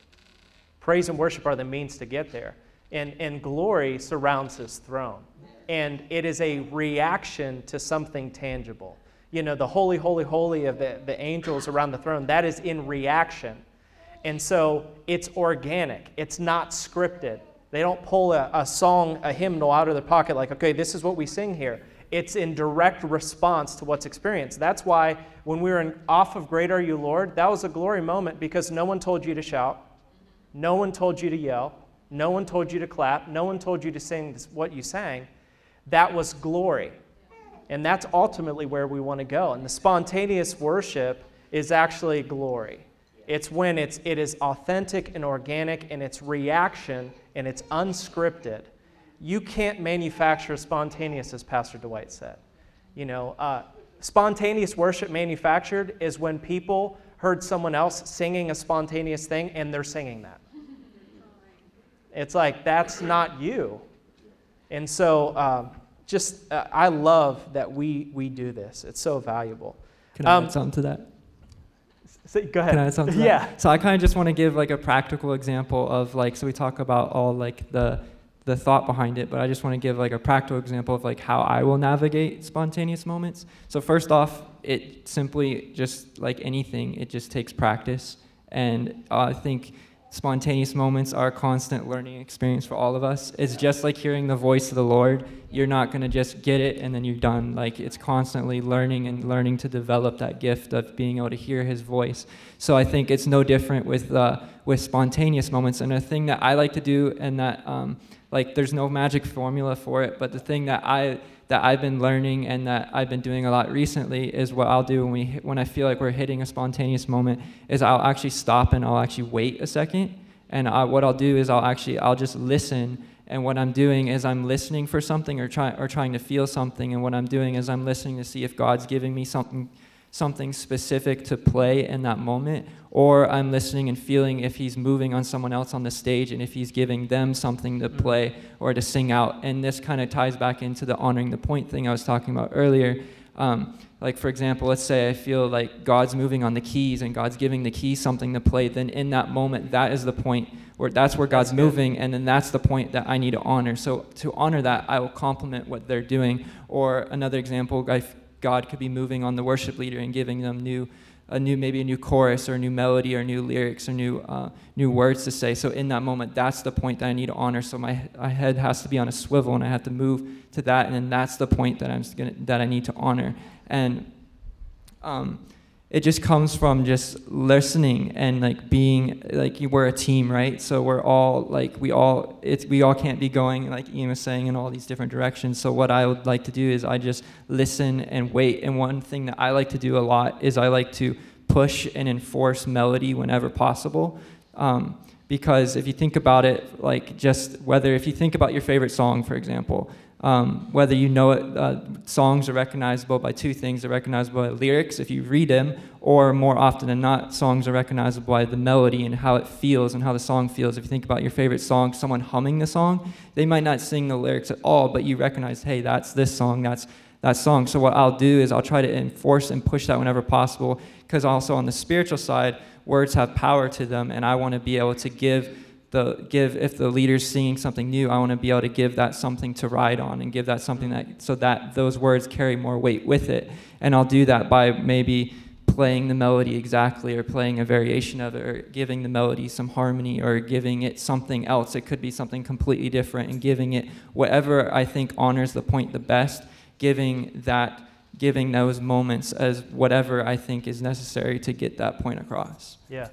Praise and worship are the means to get there. And, and glory surrounds his throne. And it is a reaction to something tangible. You know, the holy, holy, holy of the, the angels around the throne, that is in reaction. And so it's organic, it's not scripted. They don't pull a, a song, a hymnal out of their pocket like, okay, this is what we sing here. It's in direct response to what's experienced. That's why when we were in, off of Great Are You, Lord, that was a glory moment because no one told you to shout. No one told you to yell. No one told you to clap. No one told you to sing this- what you sang. That was glory. And that's ultimately where we want to go. And the spontaneous worship is actually glory. It's when it's, it is authentic and organic and it's reaction and it's unscripted. You can't manufacture spontaneous, as Pastor Dwight said. You know, uh, spontaneous worship manufactured is when people heard someone else singing a spontaneous thing and they're singing that. It's like, that's not you. And so, um, just, uh, I love that we, we do this. It's so valuable. Can I Um, add something to that? So, go ahead. Can I add something? Yeah. So I kind of just want to give like a practical example of like so we talk about all like the the thought behind it, but I just want to give like a practical example of like how I will navigate spontaneous moments. So first off, it simply just like anything, it just takes practice, and I think spontaneous moments are a constant learning experience for all of us. It's just like hearing the voice of the Lord. You're not going to just get it and then you're done. Like it's constantly learning and learning to develop that gift of being able to hear his voice. So I think it's no different with uh, with spontaneous moments. And a thing that I like to do and that um, like there's no magic formula for it, but the thing that I that I've been learning and that I've been doing a lot recently is what I'll do when we when I feel like we're hitting a spontaneous moment is I'll actually stop and I'll actually wait a second. And I, what I'll do is I'll actually I'll just listen. And what I'm doing is I'm listening for something or trying or trying to feel something. And what I'm doing is I'm listening to see if God's giving me something something specific to play in that moment, or I'm listening and feeling if he's moving on someone else on the stage and if he's giving them something to play or to sing out. And this kind of ties back into the honoring the point thing I was talking about earlier. Um, like, for example, let's say I feel like God's moving on the keys and God's giving the keys something to play, then in that moment, that is the point where that's where God's moving, and then that's the point that I need to honor. So, to honor that, I will compliment what they're doing. Or another example, God could be moving on the worship leader and giving them new, a new maybe a new chorus or a new melody or new lyrics or new uh, new words to say. So in that moment, that's the point that I need to honor. So my, my head has to be on a swivel, and I have to move to that, and then that's the point that I'm gonna, that I need to honor. And um, it just comes from just listening and like being like we're a team right? So we're all like we all it's we all can't be going like ian was saying in all these different directions. So what i would like to do is i just listen and wait. And one thing that i like to do a lot is i like to push and enforce melody whenever possible. Um, because if you think about it like just whether if you think about your favorite song for example um, whether you know it, uh, songs are recognizable by two things. They're recognizable by lyrics, if you read them, or more often than not, songs are recognizable by the melody and how it feels and how the song feels. If you think about your favorite song, someone humming the song, they might not sing the lyrics at all, but you recognize, hey, that's this song, that's that song. So what I'll do is I'll try to enforce and push that whenever possible, because also on the spiritual side, words have power to them, and I want to be able to give the give if the leader's singing something new i want to be able to give that something to ride on and give that something that so that those words carry more weight with it. And i'll do that by maybe playing the melody exactly or playing a variation of it or giving the melody some harmony or giving it something else. It could be something completely different and giving it whatever i think honors the point the best giving that giving those moments as whatever i think is necessary to get that point across. Yeah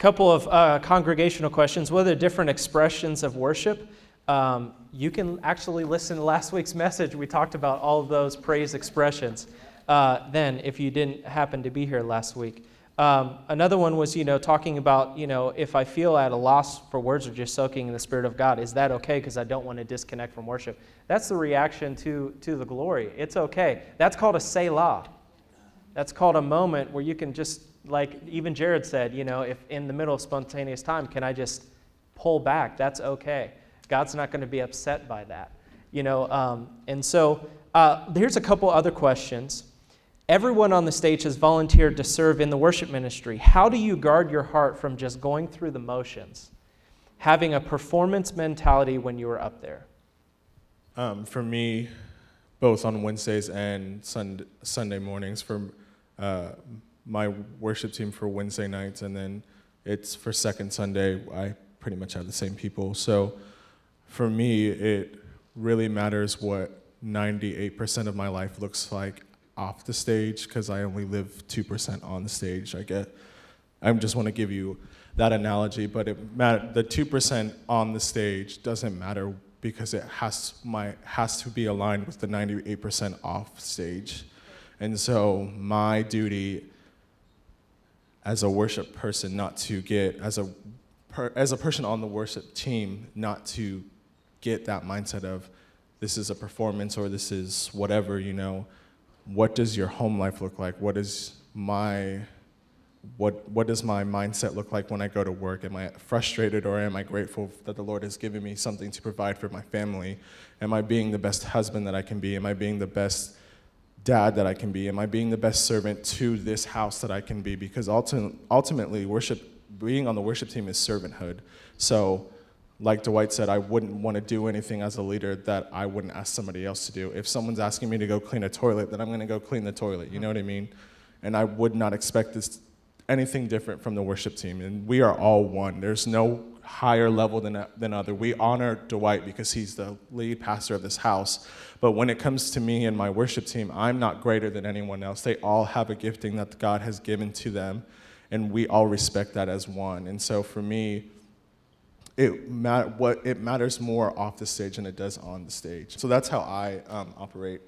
couple of uh, congregational questions. What are the different expressions of worship? Um, you can actually listen to last week's message. We talked about all of those praise expressions. Uh, then, if you didn't happen to be here last week, um, another one was, you know, talking about, you know, if I feel at a loss for words or just soaking in the Spirit of God, is that okay? Because I don't want to disconnect from worship. That's the reaction to to the glory. It's okay. That's called a selah. That's called a moment where you can just like even Jared said, you know, if in the middle of spontaneous time, can I just pull back? That's okay. God's not going to be upset by that, you know. Um, and so uh, here's a couple other questions. Everyone on the stage has volunteered to serve in the worship ministry. How do you guard your heart from just going through the motions, having a performance mentality when you are up there? Um, for me, both on Wednesdays and Sunday, mornings, for uh, my worship team for Wednesday nights, and then it's for second Sunday. I pretty much have the same people. So for me, it really matters what 98% of my life looks like off the stage because I only live 2% on the stage. I get, I just want to give you that analogy, but it matter, the 2% on the stage doesn't matter because it has, my, has to be aligned with the 98% off stage. And so my duty as a worship person not to get as a per, as a person on the worship team not to get that mindset of this is a performance or this is whatever you know what does your home life look like what is my what what does my mindset look like when I go to work? Am I frustrated or am I grateful that the Lord has given me something to provide for my family? Am I being the best husband that I can be? Am I being the best dad that I can be? Am I being the best servant to this house that I can be? Because ulti- ultimately, worship being on the worship team is servanthood. So, like Dwight said, I wouldn't want to do anything as a leader that I wouldn't ask somebody else to do. If someone's asking me to go clean a toilet, then I'm going to go clean the toilet. You know what I mean? And I would not expect this anything different from the worship team. And we are all one. There's no higher level than, than other. We honor Dwight because he's the lead pastor of this house. But when it comes to me and my worship team, I'm not greater than anyone else. They all have a gifting that God has given to them, and we all respect that as one. And so for me, it, mat- what, it matters more off the stage than it does on the stage. So that's how I um, operate.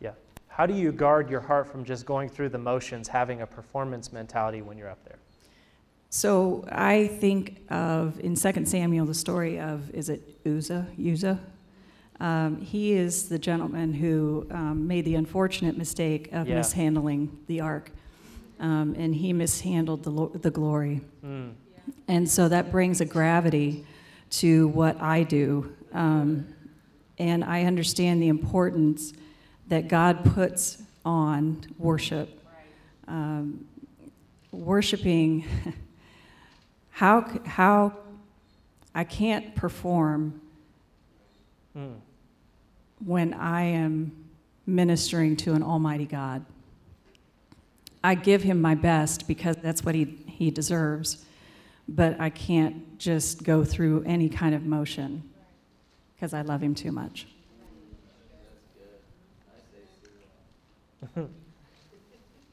Yeah. How do you guard your heart from just going through the motions, having a performance mentality when you're up there? So I think of in 2 Samuel the story of is it Uzzah? Uzzah? Um, he is the gentleman who um, made the unfortunate mistake of Yeah. mishandling the ark, um, and he mishandled the, lo- the glory. Mm. And so that brings a gravity to what I do. Um, and I understand the importance that God puts on worship. Um, worshiping, [laughs] how, how I can't perform Mm. when I am ministering to an almighty God. I give him my best because that's what he, he deserves, but I can't just go through any kind of motion because I love him too much. [laughs] [laughs]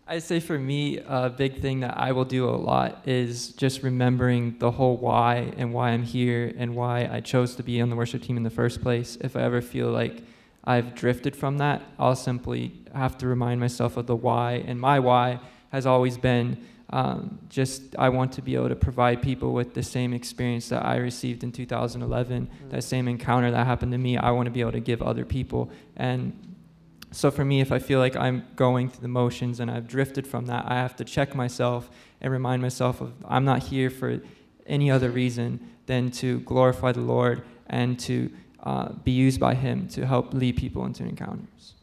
I say for me, a big thing that I will do a lot is just remembering the whole why and why I'm here and why I chose to be on the worship team in the first place. If I ever feel like I've drifted from that, I'll simply have to remind myself of the why. And my why has always been um, just I want to be able to provide people with the same experience that I received in 2011, that same encounter that happened to me. I want to be able to give other people. And so for me, if I feel like I'm going through the motions and I've drifted from that, I have to check myself and remind myself of I'm not here for any other reason than to glorify the Lord and to uh, be used by Him to help lead people into encounters.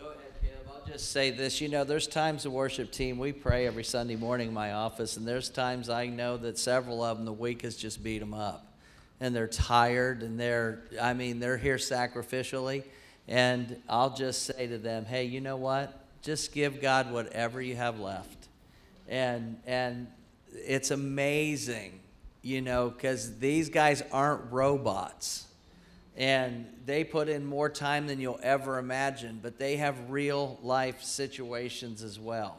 Go ahead, Caleb. I'll just say this. You know, there's times the worship team, we pray every Sunday morning in my office, and there's times I know that several of them, the week has just beat them up. And they're tired, and they're, I mean, they're here sacrificially. And I'll just say to them, hey, you know what? Just give God whatever you have left. And, and it's amazing, you know, because these guys aren't robots and they put in more time than you'll ever imagine, but they have real life situations as well.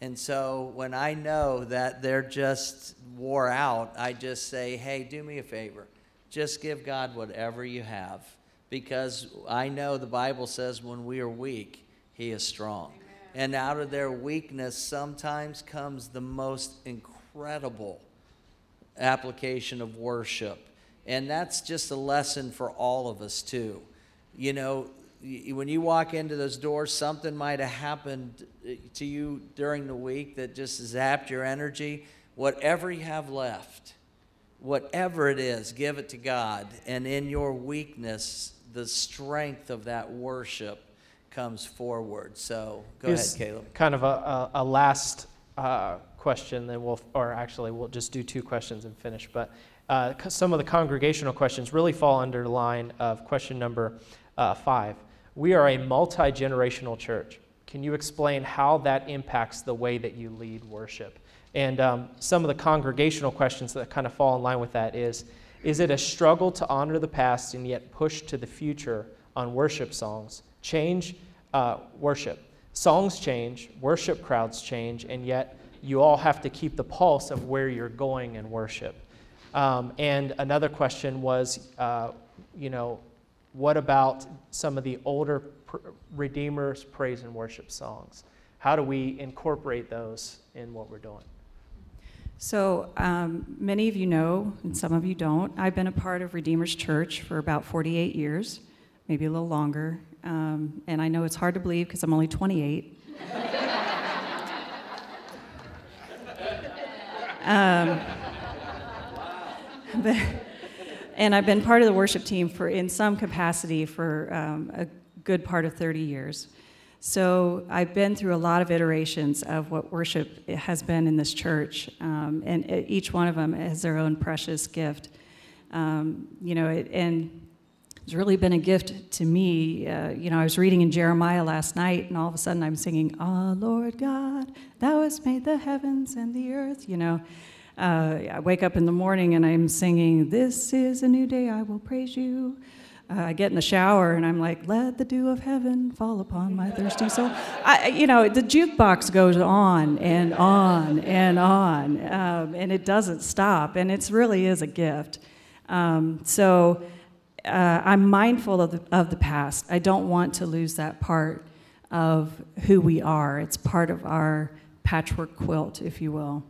And so when I know that they're just wore out, I just say, hey, do me a favor. Just give God whatever you have. Because I know the Bible says when we are weak, He is strong. And out of their weakness sometimes comes the most incredible application of worship. And that's just a lesson for all of us, too. You know, when you walk into those doors, something might have happened uh, to you during the week that just zapped your energy. Whatever you have left, whatever it is, give it to God. And in your weakness, the strength of that worship comes forward. So go Here's ahead, Caleb. Kind of a, a, a last uh, question, then we'll, or actually, we'll just do two questions and finish. But uh, some of the congregational questions really fall under the line of question number uh, five. We are a multi generational church. Can you explain how that impacts the way that you lead worship? And um, some of the congregational questions that kind of fall in line with that is Is it a struggle to honor the past and yet push to the future on worship songs? Change uh, worship. Songs change, worship crowds change, and yet you all have to keep the pulse of where you're going in worship. Um, and another question was, uh, you know, what about some of the older pr- Redeemer's praise and worship songs? how do we incorporate those in what we're doing? So, um, many of you know, and some of you don't, I've been a part of Redeemer's Church for about 48 years, maybe a little longer. Um, and I know it's hard to believe because I'm only 28. [laughs] um, [laughs] but, and I've been part of the worship team for, in some capacity, for um, a good part of 30 years. So I've been through a lot of iterations of what worship has been in this church, um, and each one of them has their own precious gift. Um, you know, it, and it's really been a gift to me. Uh, you know, I was reading in Jeremiah last night, and all of a sudden I'm singing, "Ah, oh, Lord God, Thou hast made the heavens and the earth." You know, uh, I wake up in the morning and I'm singing, "This is a new day, I will praise you." Uh, I get in the shower and I'm like, let the dew of heaven fall upon my thirsty soul. I, you know, the jukebox goes on and on and on, um, and it doesn't stop, and it really is a gift. Um, so uh, I'm mindful of the, of the past. I don't want to lose that part of who we are. It's part of our patchwork quilt, if you will.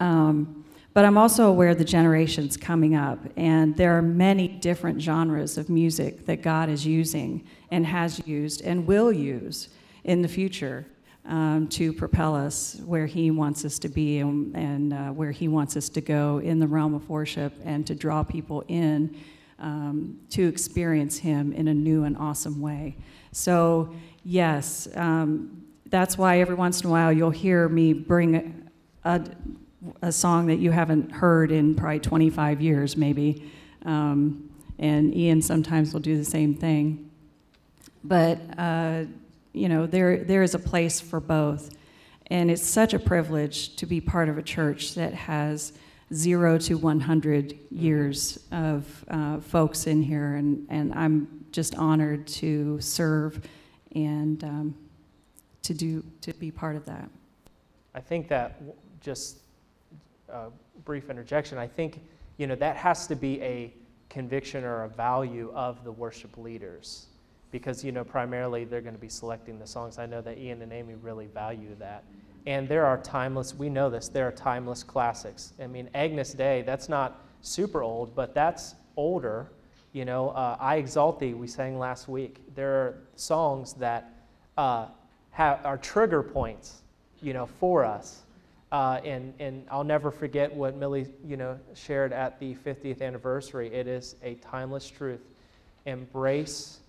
Um, but I'm also aware of the generations coming up, and there are many different genres of music that God is using and has used and will use in the future um, to propel us where He wants us to be and, and uh, where He wants us to go in the realm of worship and to draw people in um, to experience Him in a new and awesome way. So, yes, um, that's why every once in a while you'll hear me bring a, a a song that you haven't heard in probably 25 years, maybe. Um, and Ian sometimes will do the same thing. But, uh, you know, there, there is a place for both. And it's such a privilege to be part of a church that has zero to 100 years of uh, folks in here. And, and I'm just honored to serve and um, to, do, to be part of that. I think that just uh, brief interjection, I think you know that has to be a conviction or a value of the worship leaders because you know primarily they're going to be selecting the songs. I know that Ian and Amy really value that. And there are timeless, we know this, there are timeless classics. I mean, Agnus Dei, that's not super old, but that's older. You know, uh, I Exalt Thee, we sang last week. There are songs that uh, have, are trigger points, you know, for us. Uh, and, and I'll never forget what Millie, you know, shared at the 50th anniversary. It is a timeless truth. Embrace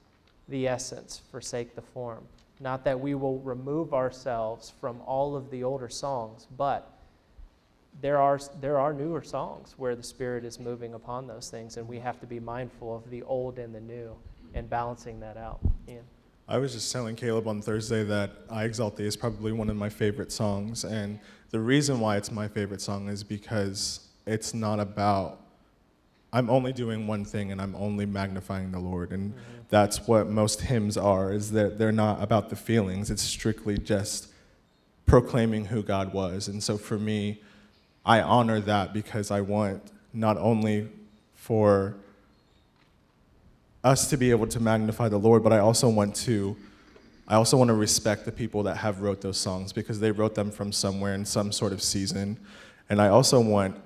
the essence, forsake the form. Not that we will remove ourselves from all of the older songs, but there are, there are newer songs where the Spirit is moving upon those things, and we have to be mindful of the old and the new and balancing that out. Ian. I was just telling Caleb on Thursday that I Exalt Thee is probably one of my favorite songs, and the reason why it's my favorite song is because it's not about I'm only doing one thing and I'm only magnifying the Lord. And mm-hmm. that's what most hymns are, is that they're not about the feelings. It's strictly just proclaiming who God was. And so for me, I honor that because I want not only for us to be able to magnify the Lord, but I also want to I also want to respect the people that have wrote those songs because they wrote them from somewhere in some sort of season. And I also want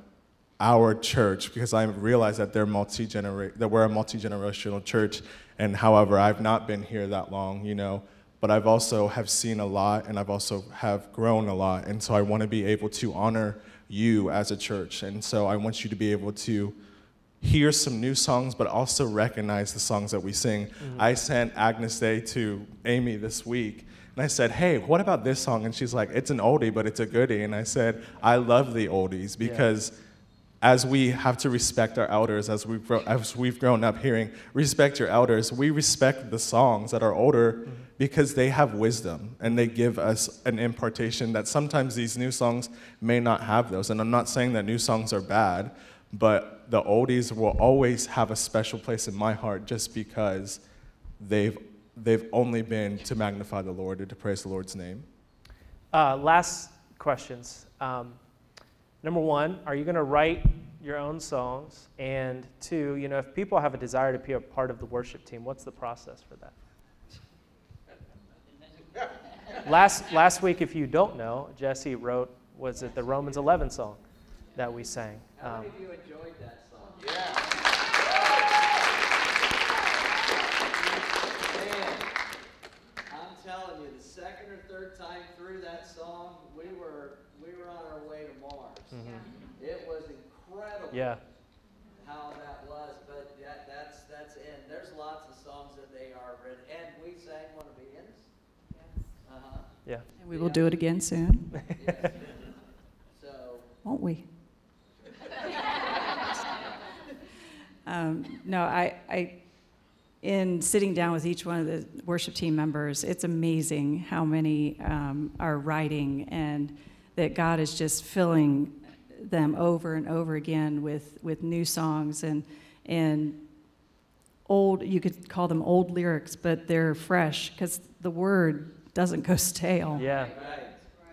our church because I realize that they're multi that we're a multi-generational church and however I've not been here that long, you know, but I've also have seen a lot and I've also have grown a lot and so I want to be able to honor you as a church. And so I want you to be able to hear some new songs, but also recognize the songs that we sing. Mm-hmm. I sent Agnus Dei to Amy this week, and I said, Hey, what about this song? And she's like, It's an oldie, but it's a goodie. And I said, I love the oldies because. Yeah. As we have to respect our elders, as we've, as we've grown up hearing, respect your elders, we respect the songs that are older mm-hmm. because they have wisdom and they give us an impartation that sometimes these new songs may not have those. And I'm not saying that new songs are bad, but the oldies will always have a special place in my heart just because they've, they've only been to magnify the Lord and to praise the Lord's name. Uh, last questions. Um, number one, are you going to write your own songs? And two, you know, if people have a desire to be a part of the worship team, what's the process for that? [laughs] last, last week, if you don't know, Jesse wrote, was it the Romans 11 song that we sang? How Um, many of you enjoyed that song? Yeah. Man, I'm telling you, the second or third time through that song, we were we were on our way to Mars. It was incredible Mm-hmm. yeah. how that was, but that, that's that's in. There's lots of songs that they are written, and we sang one of Ian's. Uh huh. Yeah. And we will do it again soon, Yes. [laughs] So won't we? Um, no, I, I, in sitting down with each one of the worship team members, it's amazing how many um, are writing and that God is just filling them over and over again with, with new songs and, and old, you could call them old lyrics, but they're fresh because the word doesn't go [laughs] stale Yeah. right.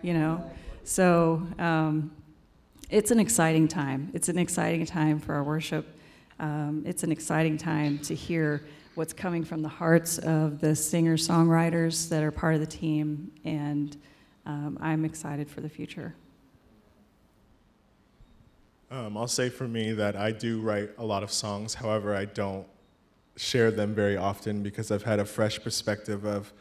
you know so um, it's an exciting time it's an exciting time for our worship um, it's an exciting time to hear what's coming from the hearts of the singer songwriters that are part of the team and um, i'm excited for the future Um, I'll say for me that I do write a lot of songs. However, I don't share them very often because I've had a fresh perspective of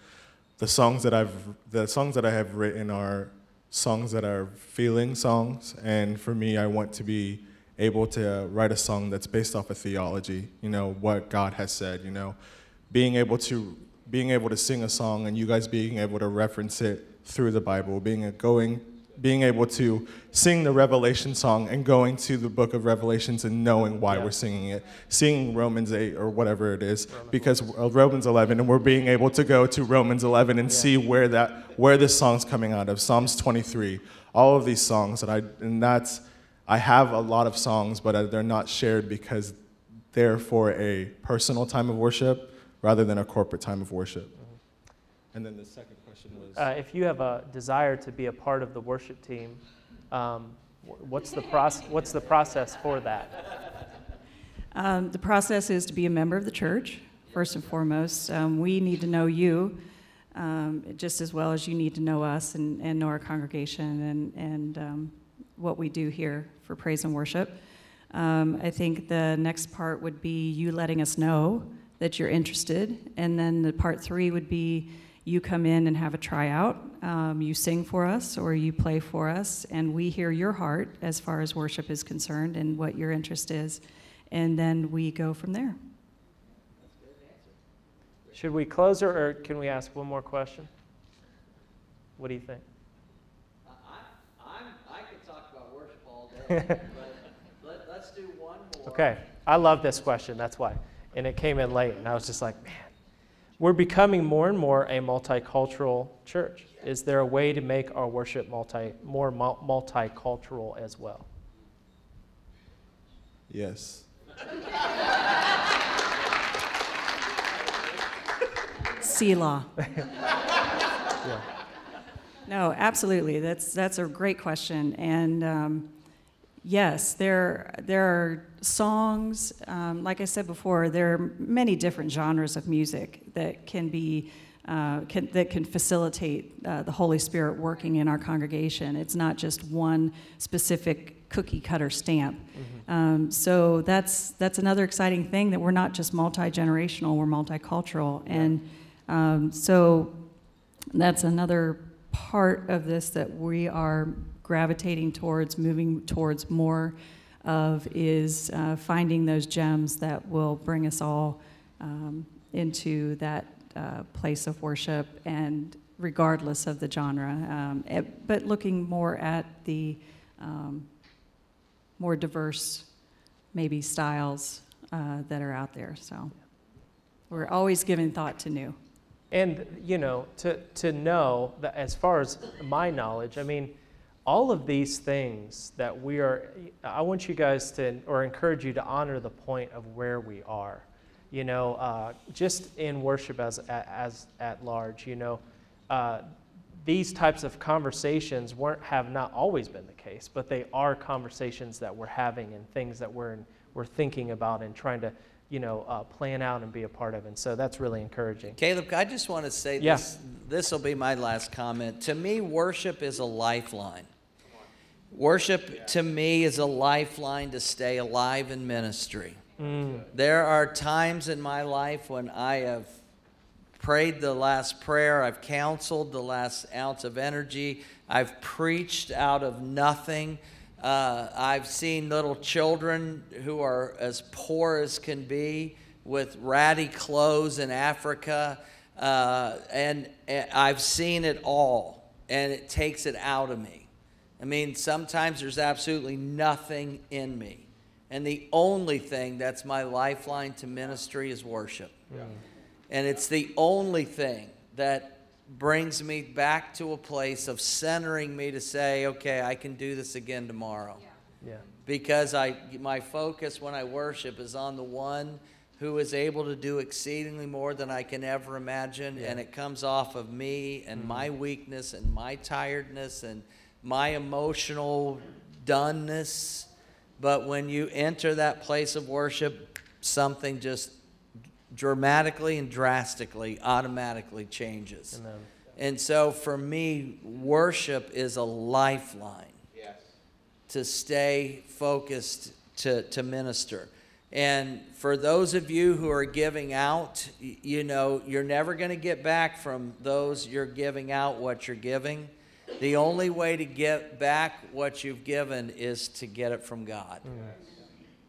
the songs that I've the songs that I have written are songs that are feeling songs, and for me, I want to be able to write a song that's based off of theology. You know what God has said. You know, being able to being able to sing a song and you guys being able to reference it through the Bible, being a, going being able to sing the Revelation song and going to the book of Revelations and knowing why Yeah. we're singing it, singing Romans 8 or whatever it is, because uh, Romans 11, and we're being able to go to Romans 11 and see where that where this song's coming out of. Psalms 23, all of these songs, and I and that's I have a lot of songs, but uh, they're not shared because they're for a personal time of worship rather than a corporate time of worship. And then the second question was. Uh, if you have a desire to be a part of the worship team, um, what's, the proce- what's the process for that? Um, the process is to be a member of the church, first and foremost. Um, we need to know you um, just as well as you need to know us and, and know our congregation and, and um, what we do here for praise and worship. Um, I think the next part would be you letting us know that you're interested. And then the part three would be you come in and have a tryout. Um, you sing for us or you play for us, and we hear your heart as far as worship is concerned and what your interest is and then we go from there. Should we close or, or can we ask one more question? What do you think? I, I'm, I could talk about worship all day, but let, let's do one more. Okay, I love this question, that's why. And it came in late, and I was just like, man, we're becoming more and more a multicultural church. Is there a way to make our worship multi, more multicultural as well? Yes. Selah. [laughs] Yeah. No, absolutely. That's that's a great question, and um, yes, there there are songs. Um, like I said before, there are many different genres of music that can be. Uh, can, that can facilitate uh, the Holy Spirit working in our congregation. It's not just one specific cookie cutter stamp. Um, so that's that's another exciting thing that we're not just multi generational, we're multicultural, and um, so that's another part of this that we are gravitating towards, moving towards more of, is uh, finding those gems that will bring us all um, into that uh, place of worship, and regardless of the genre, um, eh, but looking more at the um, more diverse, maybe styles uh, that are out there. So we're always giving thought to new. And, you know, to, to know that as far as my knowledge, I mean, all of these things that we are, I want you guys to, or encourage you to honor the point of where we are. You know, uh, just in worship as, as at large, you know, uh, these types of conversations weren't, have not always been the case, but they are conversations that we're having and things that we're, we're thinking about and trying to you know, uh, plan out and be a part of. And so that's really encouraging. Caleb, I just want to say Yeah. this. This will be my last comment. To me, worship is a lifeline. Worship to me is a lifeline to stay alive in ministry. There are times in my life when I have prayed the last prayer, I've counseled the last ounce of energy, I've preached out of nothing. Uh, I've seen little children who are as poor as can be with ratty clothes in Africa, uh, and, and I've seen it all, and it takes it out of me. I mean, sometimes there's absolutely nothing in me. And the only thing that's my lifeline to ministry is worship. And it's the only thing that brings me back to a place of centering me to say, okay, I can do this again tomorrow. Yeah. Because I, my focus when I worship is on the one who is able to do exceedingly more than I can ever imagine. And it comes off of me and my mm-hmm. weakness and my tiredness and my emotional doneness. But when you enter that place of worship, something just dramatically and drastically, automatically changes. Amen. And so for me, worship is a lifeline to stay focused to, to minister. And for those of you who are giving out, you know, you're never going to get back from those you're giving out what you're giving. The only way to get back what you've given is to get it from God.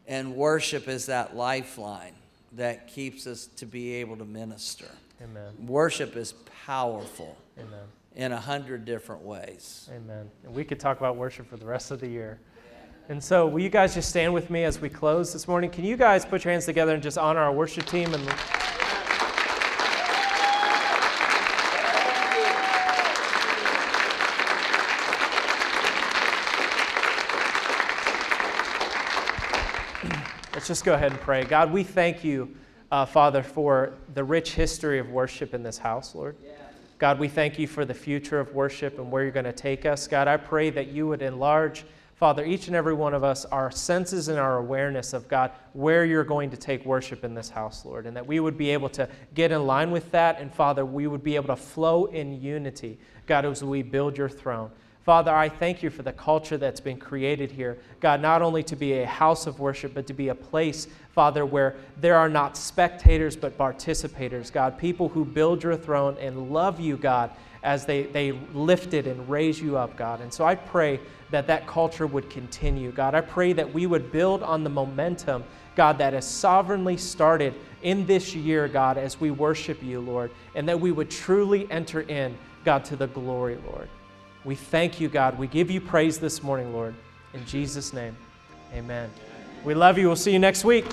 And worship is that lifeline that keeps us to be able to minister. Amen. Worship is powerful Amen. in a hundred different ways. Amen. And we could talk about worship for the rest of the year. And so, will you guys just stand with me as we close this morning? Can you guys put your hands together and just honor our worship team? And just go ahead and pray. God, we thank you, uh, Father, for the rich history of worship in this house, Lord. God, we thank you for the future of worship and where you're going to take us. God, I pray that you would enlarge, Father, each and every one of us, our senses and our awareness of God, where you're going to take worship in this house, Lord, and that we would be able to get in line with that. And Father, we would be able to flow in unity, God, as we build your throne. Father, I thank you for the culture that's been created here. God, not only to be a house of worship, but to be a place, Father, where there are not spectators, but participators. God, people who build your throne and love you, God, as they, they lift it and raise you up, God. And so I pray that that culture would continue. God, I pray that we would build on the momentum, God, that has sovereignly started in this year, God, as we worship you, Lord, and that we would truly enter in, God, to the glory, Lord. We thank you, God. We give you praise this morning, Lord. In Jesus' name, amen. We love you. We'll see you next week.